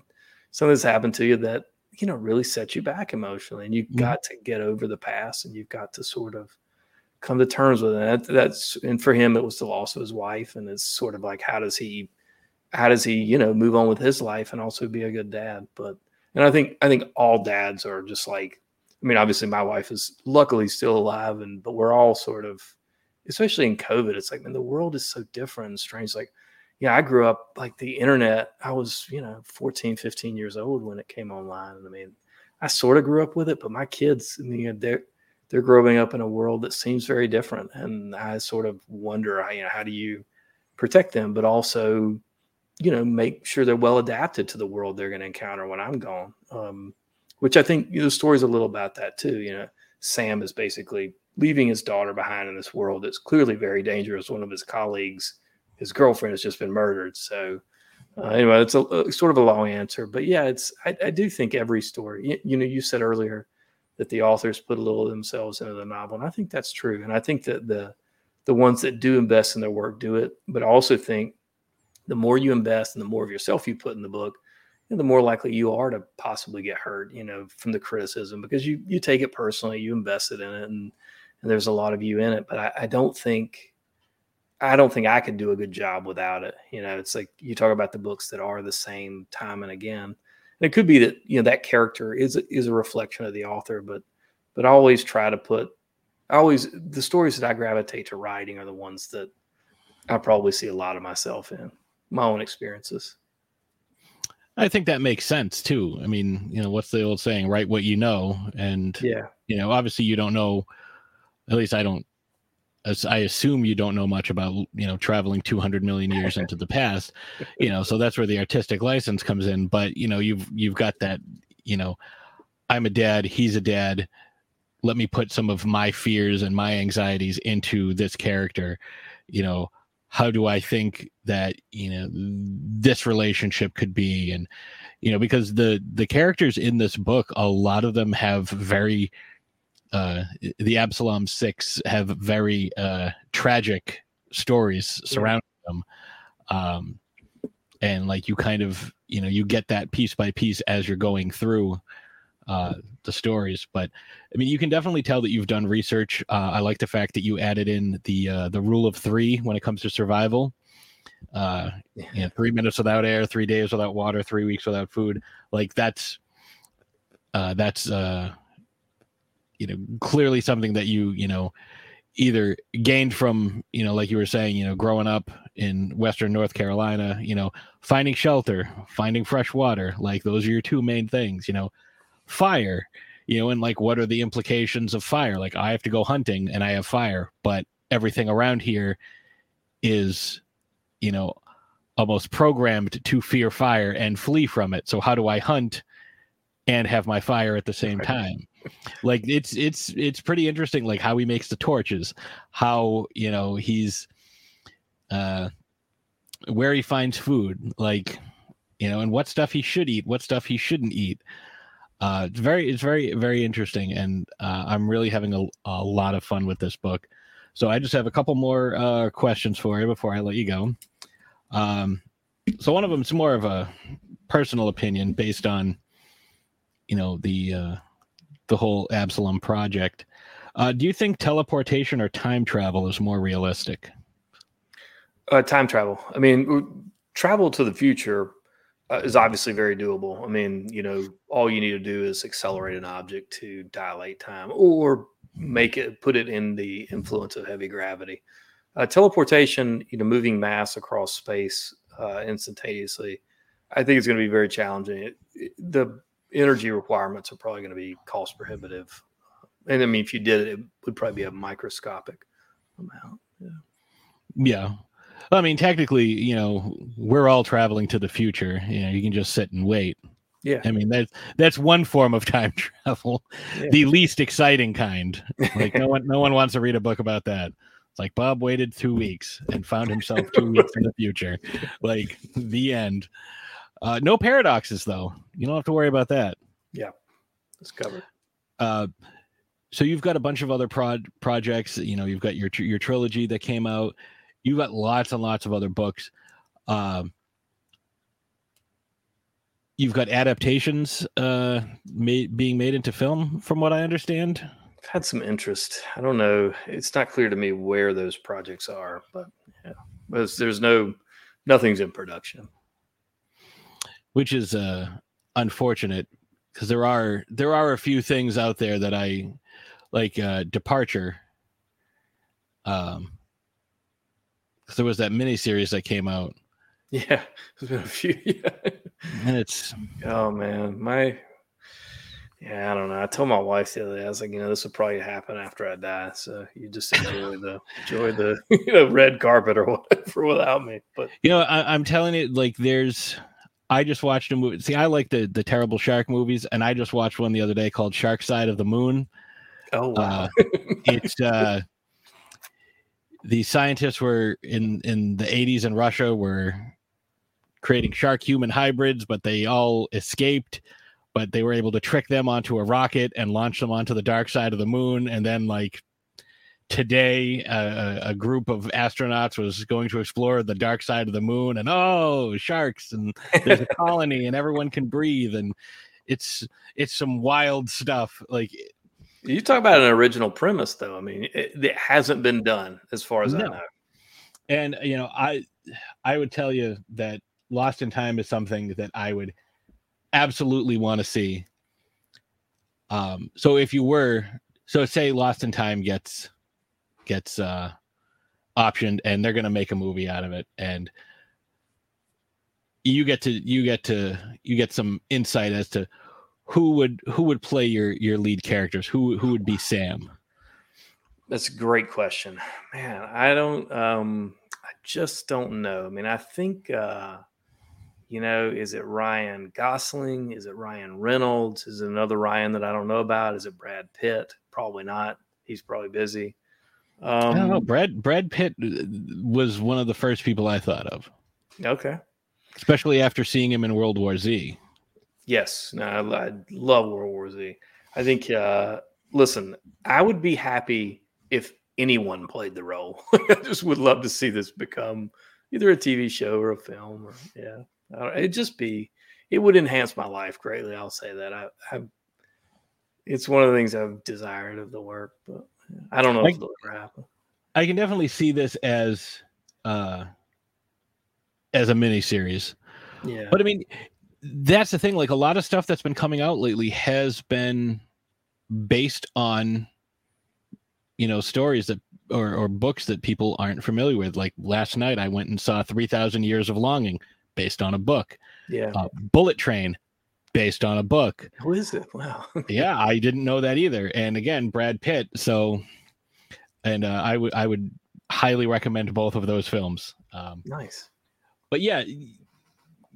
something's happened to you that you know really set you back emotionally and you've mm-hmm. got to get over the past and you've got to sort of come to terms with it that, that's and for him it was the loss of his wife and it's sort of like how does he how does he you know move on with his life and also be a good dad but and i think i think all dads are just like i mean obviously my wife is luckily still alive and but we're all sort of especially in covid it's like man the world is so different and strange like yeah, I grew up like the internet. I was, you know, 14, 15 years old when it came online. And I mean, I sort of grew up with it, but my kids, I mean, they're, they're growing up in a world that seems very different. And I sort of wonder, you know, how do you protect them, but also, you know, make sure they're well adapted to the world they're going to encounter when I'm gone. Um, which I think you know, the story's a little about that too. You know, Sam is basically leaving his daughter behind in this world that's clearly very dangerous. One of his colleagues his girlfriend has just been murdered. So uh, anyway, it's a, a, sort of a long answer, but yeah, it's I, I do think every story. You, you, know, you said earlier that the authors put a little of themselves into the novel, and I think that's true. And I think that the the ones that do invest in their work do it, but I also think the more you invest and the more of yourself you put in the book, you know, the more likely you are to possibly get hurt, you know, from the criticism because you you take it personally, you invested in it, and and there's a lot of you in it. But I, I don't think I don't think I could do a good job without it. You know, it's like you talk about the books that are the same time and again. And it could be that you know that character is is a reflection of the author, but but I always try to put I always the stories that I gravitate to writing are the ones that I probably see a lot of myself in my own experiences. I think that makes sense too. I mean, you know, what's the old saying? Write what you know, and yeah, you know, obviously you don't know. At least I don't. As I assume you don't know much about you know traveling 200 million years into the past, you know, so that's where the artistic license comes in. But you know, you've you've got that. You know, I'm a dad. He's a dad. Let me put some of my fears and my anxieties into this character. You know, how do I think that you know this relationship could be and you know because the the characters in this book a lot of them have very uh the Absolom 6 have very uh tragic stories surrounding yeah. them um and like you kind of you know you get that piece by piece as you're going through uh, the stories. But I mean, you can definitely tell that you've done research. Uh, I like the fact that you added in the uh, the rule of three when it comes to survival. Uh, you know, three minutes without air, three days without water, three weeks without food. Like that's uh, that's uh, you know clearly something that you you know either gained from you know like you were saying you know growing up in western north carolina you know finding shelter finding fresh water like those are your two main things you know. Fire you know and like what are the implications of fire? Like i have to go hunting and i have fire but everything around here is you know almost programmed to fear fire and flee from it. So how do i hunt and have my fire at the same time like it's it's it's pretty interesting like how he makes the torches how you know he's uh where he finds food like you know and what stuff he should eat what stuff he shouldn't eat uh, it's very it's very very interesting, and uh, I'm really having a, a lot of fun with this book. So I just have a couple more uh, questions for you before I let you go. Um, so one of them is more of a personal opinion based on, you know, the uh, the whole Absolom project. Uh, do you think teleportation or time travel is more realistic? Uh, time travel. I mean, travel to the future uh, is obviously very doable. I mean, you know, all you need to do is accelerate an object to dilate time or make it put it in the influence of heavy gravity. Uh, teleportation, you know, moving mass across space uh, instantaneously, I think it's going to be very challenging. It, it, the energy requirements are probably going to be cost prohibitive. And I mean, if you did it, it would probably be a microscopic amount. Yeah. Yeah. I mean, technically, you know, we're all traveling to the future. You know, you can just sit and wait. Yeah. I mean, that's that's one form of time travel, yeah. the least exciting kind. Like no one no one wants to read a book about that. It's like Bob waited two weeks and found himself two weeks in the future. Like the end. Uh, no paradoxes though. You don't have to worry about that. Yeah. It's covered. Uh so you've got a bunch of other prod projects, you know, you've got your your trilogy that came out You've got lots and lots of other books. Um, you've got adaptations uh, made, being made into film, from what I understand. I've had some interest. I don't know. It's not clear to me where those projects are, but yeah, there's, there's no nothing's in production, which is uh, unfortunate because there are there are a few things out there that I like. Uh, Departure. Um, there was that mini series that came out. Yeah, there's been a few. Yeah. And it's oh man, my yeah, I don't know. I told my wife the other day, I was like, you know, this will probably happen after I die. So you just enjoy the enjoy the you know red carpet or whatever without me. But you know, I, I'm telling you, like, there's. I just watched a movie. See, I like the the terrible shark movies, and I just watched one the other day called Shark Side of the Moon. Oh wow! Uh, it's uh, the scientists were in in the 80s in Russia were creating shark human hybrids, but they all escaped. But they were able to trick them onto a rocket and launch them onto the dark side of the moon, and then like today uh, a group of astronauts was going to explore the dark side of the moon and oh sharks and there's a colony and everyone can breathe and it's it's some wild stuff like you talk about an original premise though. I mean it, it hasn't been done as far as no. i know. And you know i i would tell you that lost in time is something that i would absolutely want to see. Um so if you were so say lost in time gets gets uh optioned and they're going to make a movie out of it. And you get to you get to you get some insight as to who would who would play your your lead characters. Who who would be sam? That's a great question. Man i don't um i just don't know. I mean i think uh you know is it ryan gosling? Is it ryan reynolds? Is it another ryan that i don't know about? Is it brad pitt? Probably not. He's probably busy um, I don't know. Brad Brad Pitt was one of the first people I thought of. Okay. Especially after seeing him in World War Z. Yes, no, I, I love World War Z. I think. Uh, listen, I would be happy if anyone played the role. I just would love to see this become either a TV show or a film. Or, yeah, it'd just be. It would enhance my life greatly. I'll say that. I, I it's one of the things I've desired of the work, but I don't know I, if it'll ever happen. I can definitely see this as uh as a mini series. Yeah. But I mean, that's the thing. Like a lot of stuff that's been coming out lately has been based on you know stories that or, or books that people aren't familiar with. Like last night, I went and saw Three Thousand Years of Longing, based on a book. Yeah. Uh, Bullet Train, based on a book. Who is it? Wow. yeah, I didn't know that either. And again, Brad Pitt. So, and uh, I would I would highly recommend both of those films. Um, nice. But yeah,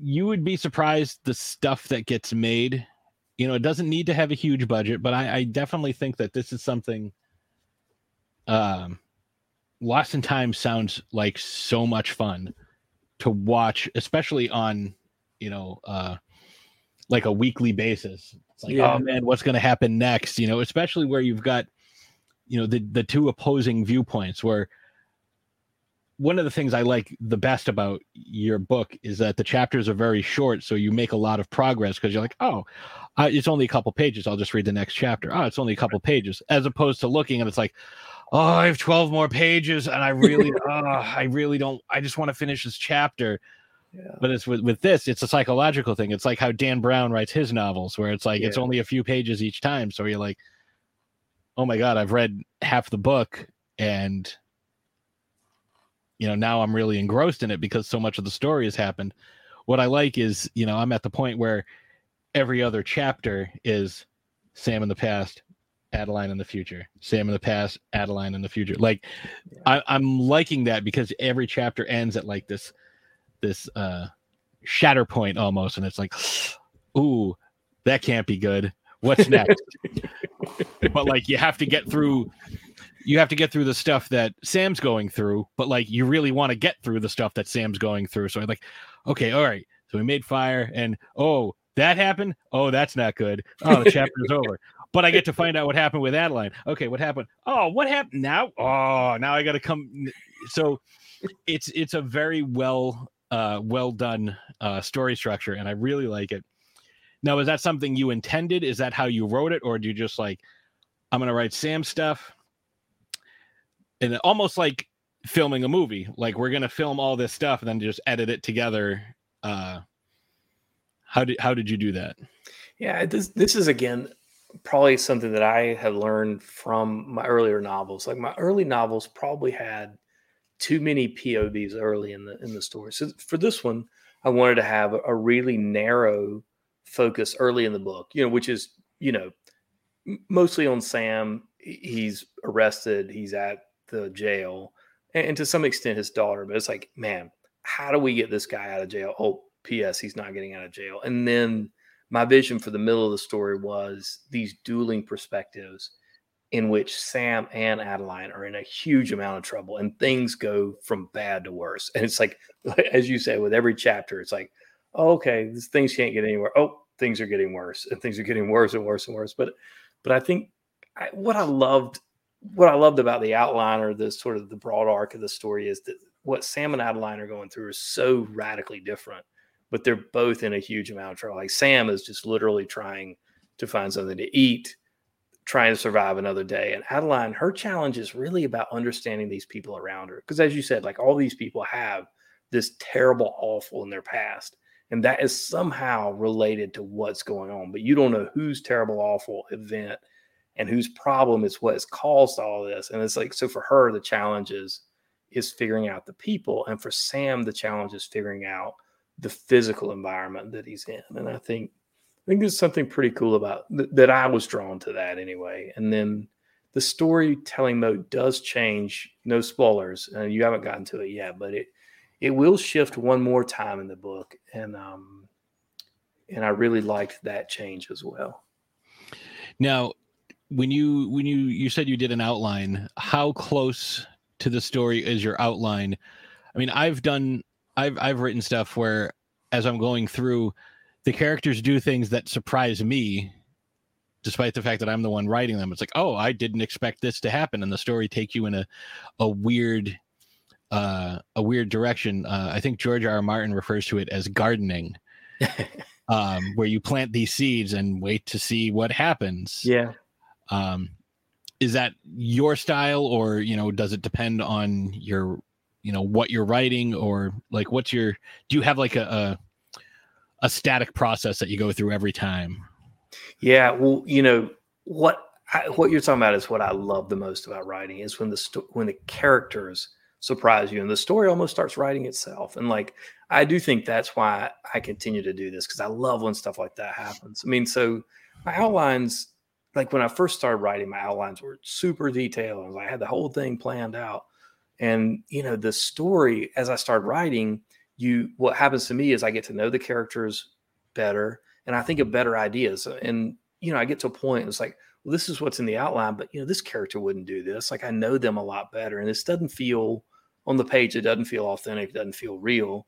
you would be surprised the stuff that gets made. You know, it doesn't need to have a huge budget, but I, I definitely think that this is something. Um, Lost in Time sounds like so much fun to watch, especially on, you know, uh, like a weekly basis. It's like, yeah. oh man, what's going to happen next? You know, especially where you've got, you know, the the two opposing viewpoints. Where one of the things I like the best about your book is that the chapters are very short, so you make a lot of progress because you're like, oh, uh, it's only a couple pages. I'll just read the next chapter. Oh, it's only a couple pages, as opposed to looking and it's like, oh, I have 12 more pages, and I really, oh, I really don't. I just want to finish this chapter. But it's with, with this, it's a psychological thing. It's like how Dan Brown writes his novels, where it's like yeah. it's only a few pages each time. So you're like, oh my God, I've read half the book and you know, now I'm really engrossed in it because so much of the story has happened. What I like is, you know, I'm at the point where every other chapter is Sam in the past, Adeline in the future, Sam in the past, Adeline in the future. Like I, I'm liking that because every chapter ends at like this this uh shatter point almost and it's like ooh that can't be good. What's next? But like you have to get through you have to get through the stuff that sam's going through but like you really want to get through the stuff that sam's going through so i'm like okay all right so we made fire and oh that happened? Oh that's not good. Oh the chapter's over. But i get to find out what happened with adeline. Okay what happened? Oh what happened now? Oh now i gotta come so it's it's a very well uh, well done uh, story structure, and I really like it. Now, is that something you intended? Is that how you wrote it, or do you just like, I'm to write Sam stuff, and almost like filming a movie, like we're to film all this stuff and then just edit it together. Uh, how did how did you do that? Yeah, this this is again probably something that I had learned from my earlier novels. Like my early novels probably had too many POVs early in the in the story. So for this one, I wanted to have a, really narrow focus early in the book, you know, which is, you know, mostly on Sam. He's arrested, he's at the jail, and, and to some extent his daughter, but it's like, man, how do we get this guy out of jail? Oh, P.S. He's not getting out of jail. And then my vision for the middle of the story was these dueling perspectives in which Sam and Adeline are in a huge amount of trouble and things go from bad to worse. And it's like, as you say, with every chapter, it's like, oh, okay, things can't get anywhere. Oh, things are getting worse and things are getting worse and worse and worse. But, but I think I, what I loved what I loved about the outline or the sort of the broad arc of the story is that what Sam and Adeline are going through is so radically different, but they're both in a huge amount of trouble. Like Sam is just literally trying to find something to eat, trying to survive another day. And Adeline, her challenge is really about understanding these people around her. Because as you said, like all these people have this terrible, awful in their past. And that is somehow related to what's going on. But you don't know whose terrible, awful event and whose problem is what has caused all this. And it's like, so for her, the challenge is, is figuring out the people. And for Sam, the challenge is figuring out the physical environment that he's in. And I think, I think there's something pretty cool about th- that. I was drawn to that anyway. And then the storytelling mode does change. No spoilers, and you haven't gotten to it yet, but it it will shift one more time in the book, and um, and I really liked that change as well. Now, when you when you you said you did an outline, how close to the story is your outline? I mean, I've done I've I've written stuff where as I'm going through, the characters do things that surprise me, despite the fact that I'm the one writing them. It's like, oh, I didn't expect this to happen, and the story take you in a a weird uh, a weird direction. Uh, I think George R. R. Martin refers to it as gardening, um, where you plant these seeds and wait to see what happens. Yeah. Um, is that your style, or you know, does it depend on your, you know, what you're writing, or like what's your? Do you have like a, a, a static process that you go through every time? Yeah. Well, you know what I, what you're talking about is what I love the most about writing is when the sto- when the characters surprise you and the story almost starts writing itself and like i do think that's why i continue to do this because i love when stuff like that happens i mean so my outlines like when i first started writing my outlines were super detailed i had the whole thing planned out and you know the story as i started writing you what happens to me is i get to know the characters better and i think of better ideas uh, and you know i get to a point it's like well this is what's in the outline but you know this character wouldn't do this like i know them a lot better and this doesn't feel on the page it doesn't feel authentic, it doesn't feel real.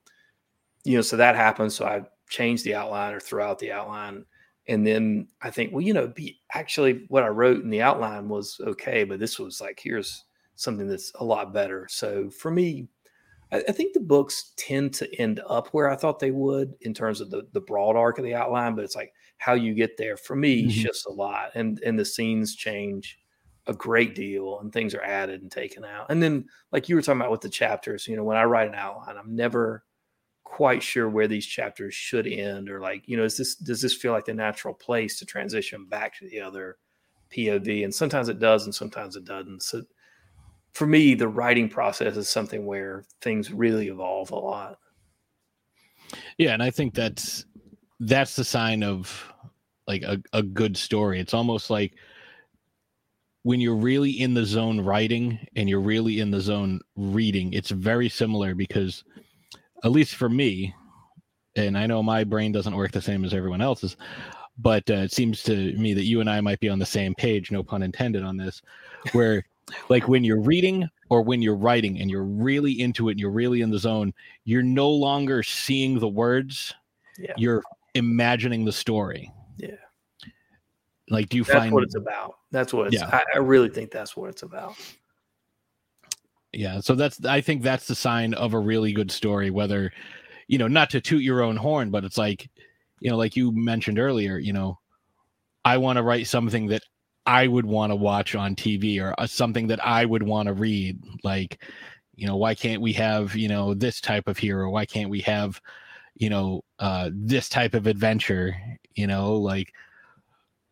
You know, so that happens. So I changed the outline or throw out the outline. And then I think, well, you know, be actually what I wrote in the outline was okay, but this was like, here's something that's a lot better. So for me, I, I think the books tend to end up where I thought they would in terms of the, the broad arc of the outline, but it's like how you get there for me mm-hmm. shifts a lot and and the scenes change a great deal and things are added and taken out. And then, like you were talking about with the chapters, you know, when I write an outline, I'm never quite sure where these chapters should end or like, you know, is this does this feel like the natural place to transition back to the other POV? And sometimes it does and sometimes it doesn't. So for me, the writing process is something where things really evolve a lot. Yeah, and I think that's that's the sign of like a, a good story. It's almost like when you're really in the zone writing and you're really in the zone reading, it's very similar because, at least for me, and I know my brain doesn't work the same as everyone else's, but uh, it seems to me that you and I might be on the same page, no pun intended on this, where like when you're reading or when you're writing and you're really into it and you're really in the zone, you're no longer seeing the words, yeah. you're imagining the story. Yeah. Like, do you that's find what it's about? That's what it's. Yeah. I, I really think that's what it's about. Yeah, so that's I think that's the sign of a really good story. Whether, you know, not to toot your own horn, but it's like, you know, like you mentioned earlier, you know, I want to write something that I would want to watch on TV or uh, something that I would want to read. Like, you know, why can't we have, you know, this type of hero? Why can't we have, you know, uh, this type of adventure? You know, like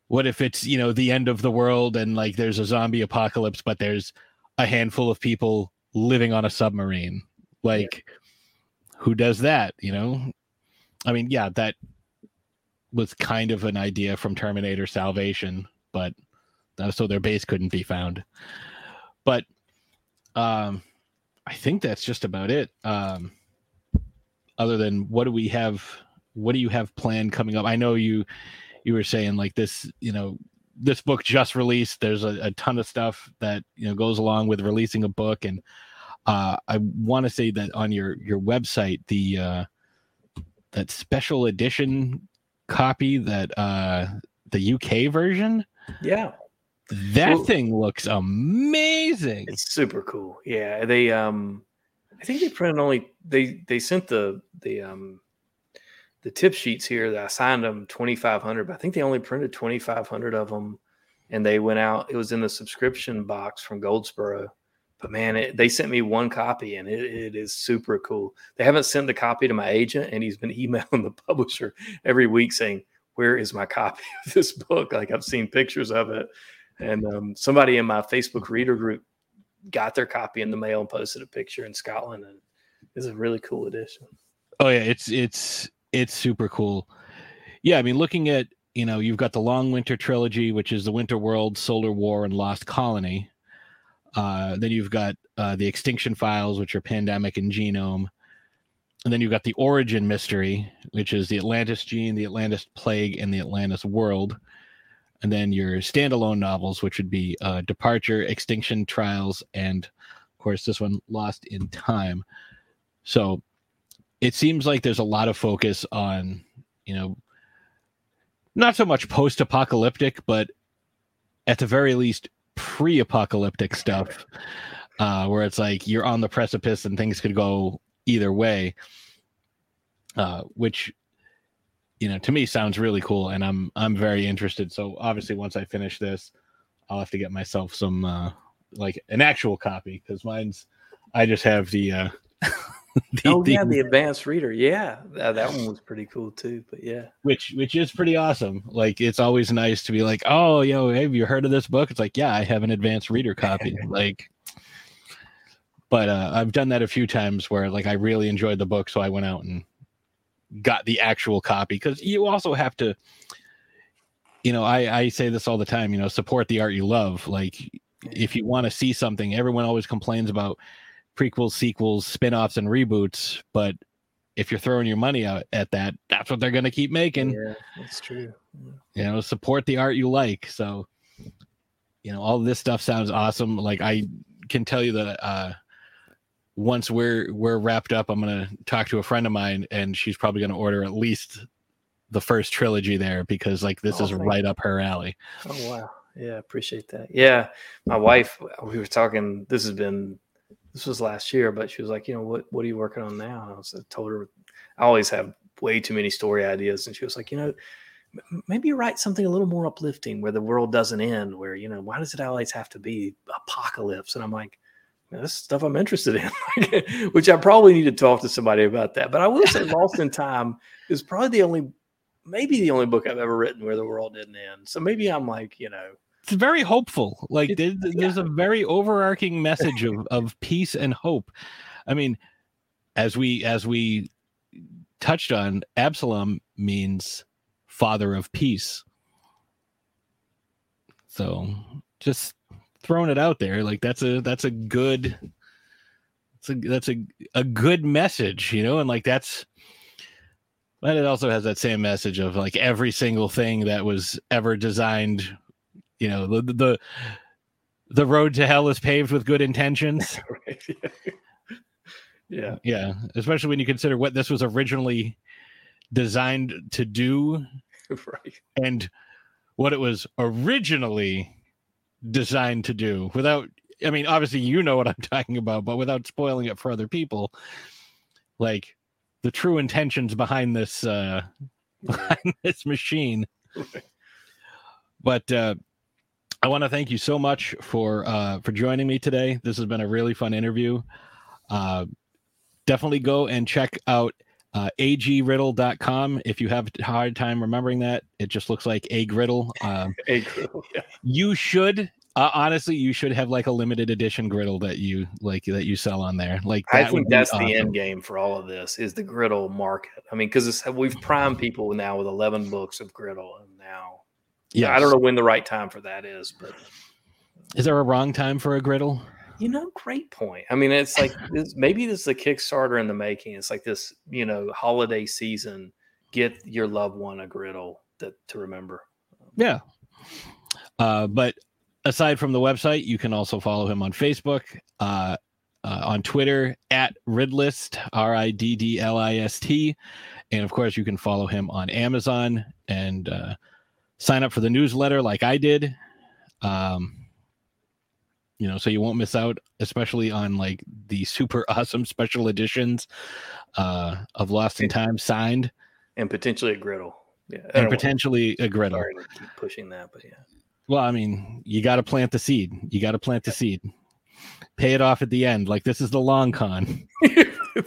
what if it's you know the end of the world and like there's a zombie apocalypse but there's a handful of people living on a submarine like yeah. who does that you know i mean yeah that was kind of an idea from terminator salvation but so their base couldn't be found. But um i think that's just about it. Um other than what do we have what do you have planned coming up? I know you you were saying like this you know this book just released. There's a, a ton of stuff that you know goes along with releasing a book. And uh, i want to say that on your your website the uh, that special edition copy that uh the uk version yeah That thing looks amazing. It's super cool. Yeah, they um I think they printed only they they sent the the um the tip sheets here that I signed them 2500 but I think they only printed 2500 of them and they went out it was in the subscription box from Goldsboro. But man it, they sent me one copy and it, it is super cool. They haven't sent the copy to my agent and he's been emailing the publisher every week saying where is my copy of this book? Like I've seen pictures of it and um, somebody in my Facebook reader group got their copy in the mail and posted a picture in Scotland, and it's a really cool edition. Oh yeah, it's it's it's super cool. Yeah, I mean, looking at you know, you've got the Long Winter trilogy, which is the Winter World, Solar War, and Lost Colony. Uh, then you've got uh, the Extinction Files, which are Pandemic and Genome. And then you've got the Origin Mystery, which is the Atlantis Gene, the Atlantis Plague, and the Atlantis World and then your standalone novels, which would be uh, Departure, Extinction Trials, and of course this one, Lost in Time. So it seems like there's a lot of focus on, you know, not so much post-apocalyptic, but at the very least pre-apocalyptic stuff, uh, where it's like you're on the precipice and things could go either way. Uh, which you know to me sounds really cool and i'm i'm very interested. So obviously once i finish this i'll have to get myself some uh like an actual copy because mine's i just have the uh the, oh yeah the, the advanced reader. Yeah that, that one was pretty cool too but yeah. Which which is pretty awesome. Like it's always nice to be like oh yo have you heard of this book? It's like yeah i have an advanced reader copy. Like but uh, I've done that a few times where like I really enjoyed the book, so I went out and got the actual copy because you also have to you know I, I say this all the time you know support the art you love. Like if you want to see something everyone always complains about prequels sequels spin-offs and reboots but if you're throwing your money out at that that's what they're going to keep making. Yeah that's true. You know support the art you like. So you know all this stuff sounds awesome. Like i can tell you that uh once we're we're wrapped up, I'm gonna talk to a friend of mine, and she's probably gonna order at least the first trilogy there because like this oh, is right up her alley. Oh wow, yeah, appreciate that. Yeah, my wife, we were talking. This has been this was last year, but she was like, you know, what what are you working on now? And I was I told her I always have way too many story ideas, and she was like, you know. Maybe you write something a little more uplifting where the world doesn't end, where, you know, why does it always have to be apocalypse? And I'm like, that's stuff I'm interested in, which I probably need to talk to somebody about that. But I will say, Lost in Time is probably the only, maybe the only book I've ever written where the world didn't end. So maybe I'm like, you know, it's very hopeful. Like it, there's, yeah. there's a very overarching message of of peace and hope. I mean, as we as we touched on, Absolom means father of peace. So just throwing it out there. Like that's a that's a good that's a that's a, a good message, you know, and like that's but it also has that same message of like every single thing that was ever designed, you know, the the the road to hell is paved with good intentions. yeah. Yeah. Especially when you consider what this was originally designed to do. Right. And what it was originally designed to do without I mean, obviously you know what I'm talking about, but without spoiling it for other people, like the true intentions behind this uh behind this machine. but uh I want to thank you so much for uh for joining me today. This has been a really fun interview. Uh definitely go and check out uh, agriddle.com if you have a hard time remembering that it just looks like a griddle um, a griddle yeah. you should uh, honestly, you should have like a limited edition griddle that you like that you sell on there. Like I think that's awesome. the end game for all of this is the griddle market. I mean, because we've primed people now with eleven books of griddle, and now yeah, I don't know when the right time for that is, but is there a wrong time for a griddle? You know, great point. I mean, it's like this, maybe this is a Kickstarter in the making. It's like this, you know, holiday season. Get your loved one a griddle that to remember. Yeah. Uh, but aside from the website, you can also follow him on Facebook, uh, uh, on Twitter at Riddlist, R I D D L I S T. And of course, you can follow him on Amazon and uh, sign up for the newsletter like I did. Um, you know, so you won't miss out, especially on like the super awesome special editions uh, of Lost in Time signed, and potentially a griddle. Yeah, and potentially a griddle. Keep pushing that, but yeah. Well, I mean, you got to plant the seed. You got to plant the seed. Pay it off at the end. Like this is the long con.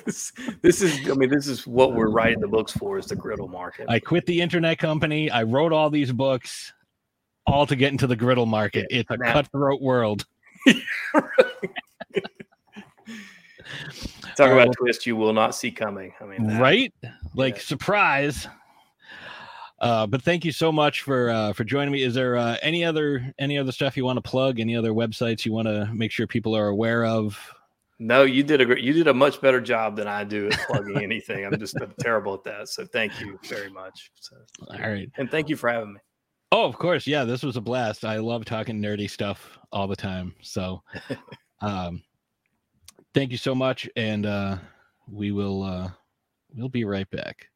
this, this is, I mean, this is what we're writing the books for is the griddle market. I quit the internet company. I wrote all these books all to get into the griddle market. Yeah, it's a now, cutthroat world. Talk about a twist you will not see coming. I mean, that, right? Like yeah. surprise. Uh, but thank you so much for uh, for joining me. Is there uh, any other any other stuff you want to plug? Any other websites you want to make sure people are aware of? No, you did a great. You did a much better job than I do at plugging anything. I'm just terrible at that. So thank you very much. So, All right, and thank you for having me. Oh, of course. Yeah, this was a blast. I love talking nerdy stuff all the time. So, um, thank you so much, and uh, we will uh, we'll be right back.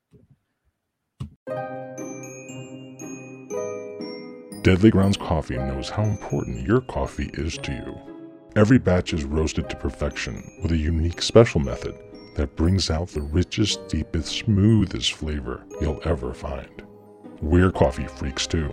Deadly Grounds Coffee knows how important your coffee is to you. Every batch is roasted to perfection with a unique special method that brings out the richest, deepest, smoothest flavor you'll ever find. We're coffee freaks too,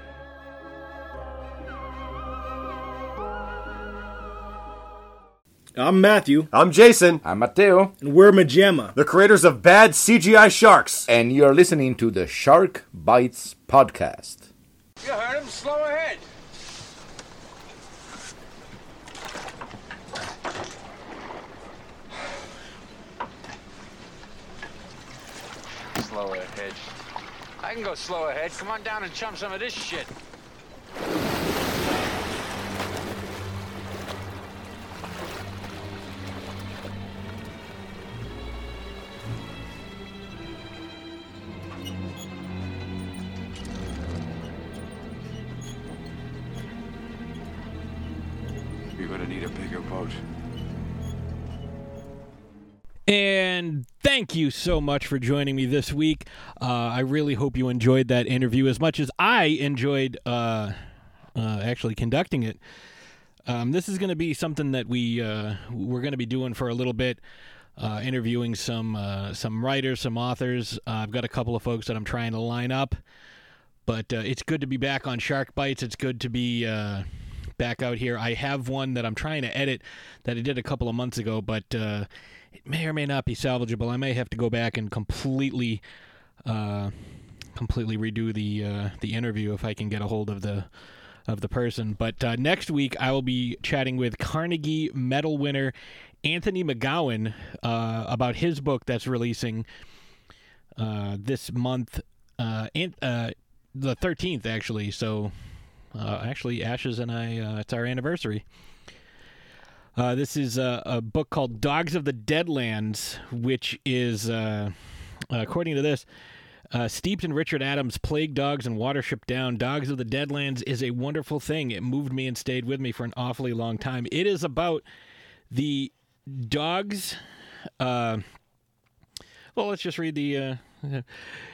I'm Matthew. I'm Jason. I'm Matteo. And we're Majema, the creators of Bad CGI Sharks. And you're listening to the Shark Bites podcast. You heard him. Slow ahead. Slow ahead. I can go slow ahead. Come on down and chum some of this shit. And thank you so much for joining me this week. Uh, I really hope you enjoyed that interview as much as I enjoyed uh, uh, actually conducting it. Um, this is going to be something that we uh, we're going to be doing for a little bit. Uh, interviewing some uh, some writers, some authors. I've got a couple of folks that I'm trying to line up, but it's good to be back on Shark Bites. It's good to be back out here. I have one that I'm trying to edit that I did a couple of months ago, but it may or may not be salvageable. I may have to go back and completely, uh, completely redo the uh, the interview if I can get a hold of the of the person. But uh, next week I will be chatting with Carnegie Medal winner Anthony McGowan uh, about his book that's releasing uh, this month, uh, and, the 13th actually. So actually, Ashes and I, it's our anniversary. Uh, this is a, a, book called Dogs of the Deadlands, which is, uh, according to this, uh, steeped in Richard Adams' Plague Dogs and Watership Down, Dogs of the Deadlands is a wonderful thing. It moved me and stayed with me for an awfully long time. It is about the dogs. Uh, well, let's just read the.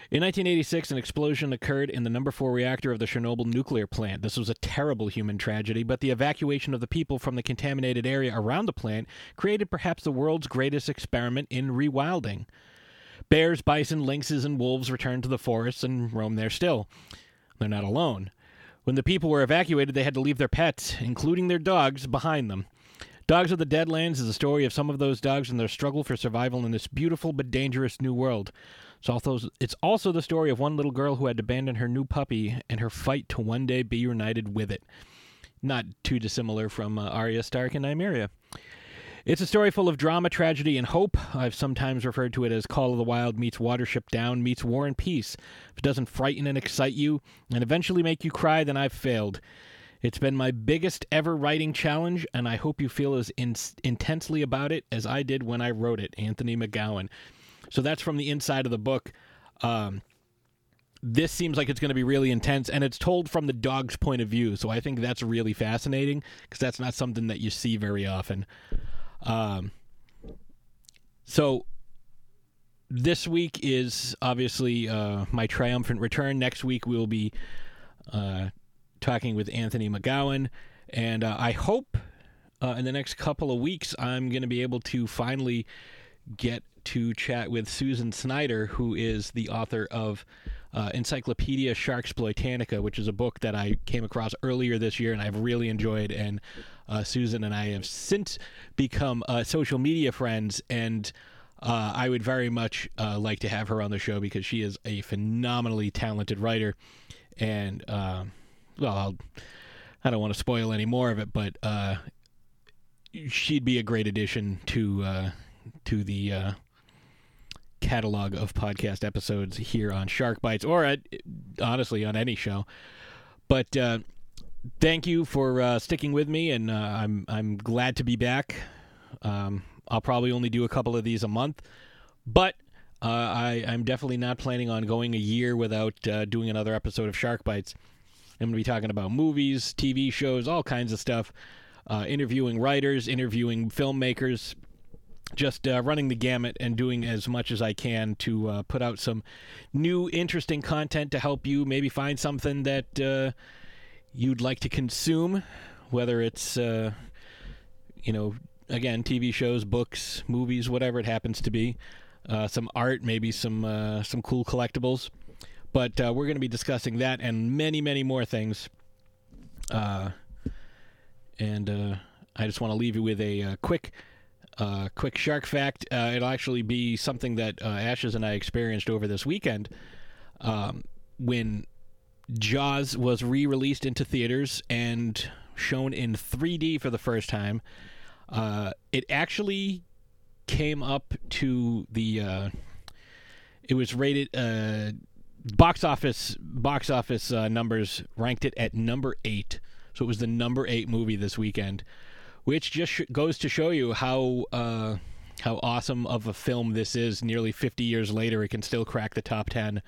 In 1986, an explosion occurred in the number 4 reactor of the Chernobyl nuclear plant. This was a terrible human tragedy, but the evacuation of the people from the contaminated area around the plant created perhaps the world's greatest experiment in rewilding. Bears, bison, lynxes, and wolves returned to the forests and roam there still. They're not alone. When the people were evacuated, they had to leave their pets, including their dogs, behind them. Dogs of the Deadlands is the story of some of those dogs and their struggle for survival in this beautiful but dangerous new world. It's also, it's also the story of one little girl who had to abandon her new puppy and her fight to one day be united with it. Not too dissimilar from uh, Arya Stark and Nymeria. It's a story full of drama, tragedy, and hope. I've sometimes referred to it as Call of the Wild meets Watership Down meets War and Peace. If it doesn't frighten and excite you and eventually make you cry, then I've failed. It's been my biggest ever writing challenge, and I hope you feel as in- intensely about it as I did when I wrote it. Anthony McGowan. So that's from the inside of the book. Um, this seems like it's going to be really intense, and it's told from the dog's point of view. So I think that's really fascinating because that's not something that you see very often. Um, so this week is obviously uh, my triumphant return. Next week we'll be uh, talking with Anthony McGowan, and uh, I hope uh, in the next couple of weeks I'm going to be able to finally get to chat with Susan Snyder, who is the author of uh, Encyclopedia Sharksploitanica, which is a book that I came across earlier this year and I've really enjoyed. And uh, Susan and I have since become uh, social media friends, and uh, I would very much uh, like to have her on the show because she is a phenomenally talented writer. And, um, well, I'll, I don't want to spoil any more of it, but uh, she'd be a great addition to to the catalog of podcast episodes here on Shark Bites or at, honestly on any show. But uh, thank you for uh, sticking with me, and uh, I'm I'm glad to be back. Um, I'll probably only do a couple of these a month, but uh, I, I'm definitely not planning on going a year without uh, doing another episode of Shark Bites. I'm going to be talking about movies, TV shows, all kinds of stuff. Uh, interviewing writers, interviewing filmmakers, just uh, running the gamut and doing as much as I can to uh, put out some new, interesting content to help you maybe find something that uh, you'd like to consume, whether it's, uh, you know, again, TV shows, books, movies, whatever it happens to be, uh, some art, maybe some uh, some cool collectibles. But we're going to be discussing that and many, many more things. and I just want to leave you with a quick uh, quick shark fact uh, it'll actually be something that uh, Ashes and I experienced over this weekend um, when Jaws was re released into theaters and shown in 3D for the first time. Uh, it actually came up to the. Uh, it was rated. Uh, box office box office numbers ranked it at number eight, so it was the number eight movie this weekend which just sh- goes to show you how uh, how awesome of a film this is. Nearly 50 years later, it can still crack the top 10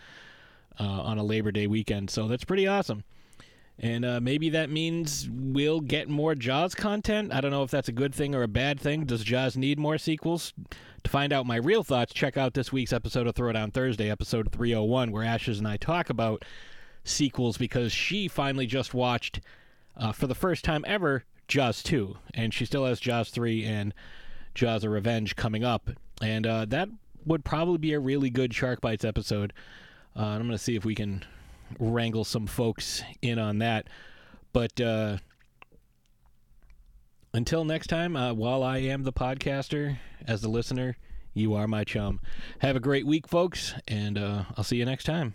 uh, on a Labor Day weekend. So that's pretty awesome. And uh, maybe that means we'll get more Jaws content. I don't know if that's a good thing or a bad thing. Does Jaws need more sequels? To find out my real thoughts, check out this week's episode of Throwdown Thursday, episode 301, where Ashes and I talk about sequels because she finally just watched, uh, for the first time ever, Jaws 2, and she still has Jaws 3 and Jaws of Revenge coming up. And uh, that would probably be a really good Shark Bites episode. Uh, I'm going to see if we can wrangle some folks in on that. But uh, until next time, uh, while I am the podcaster, as the listener, you are my chum. Have a great week, folks, and uh, I'll see you next time.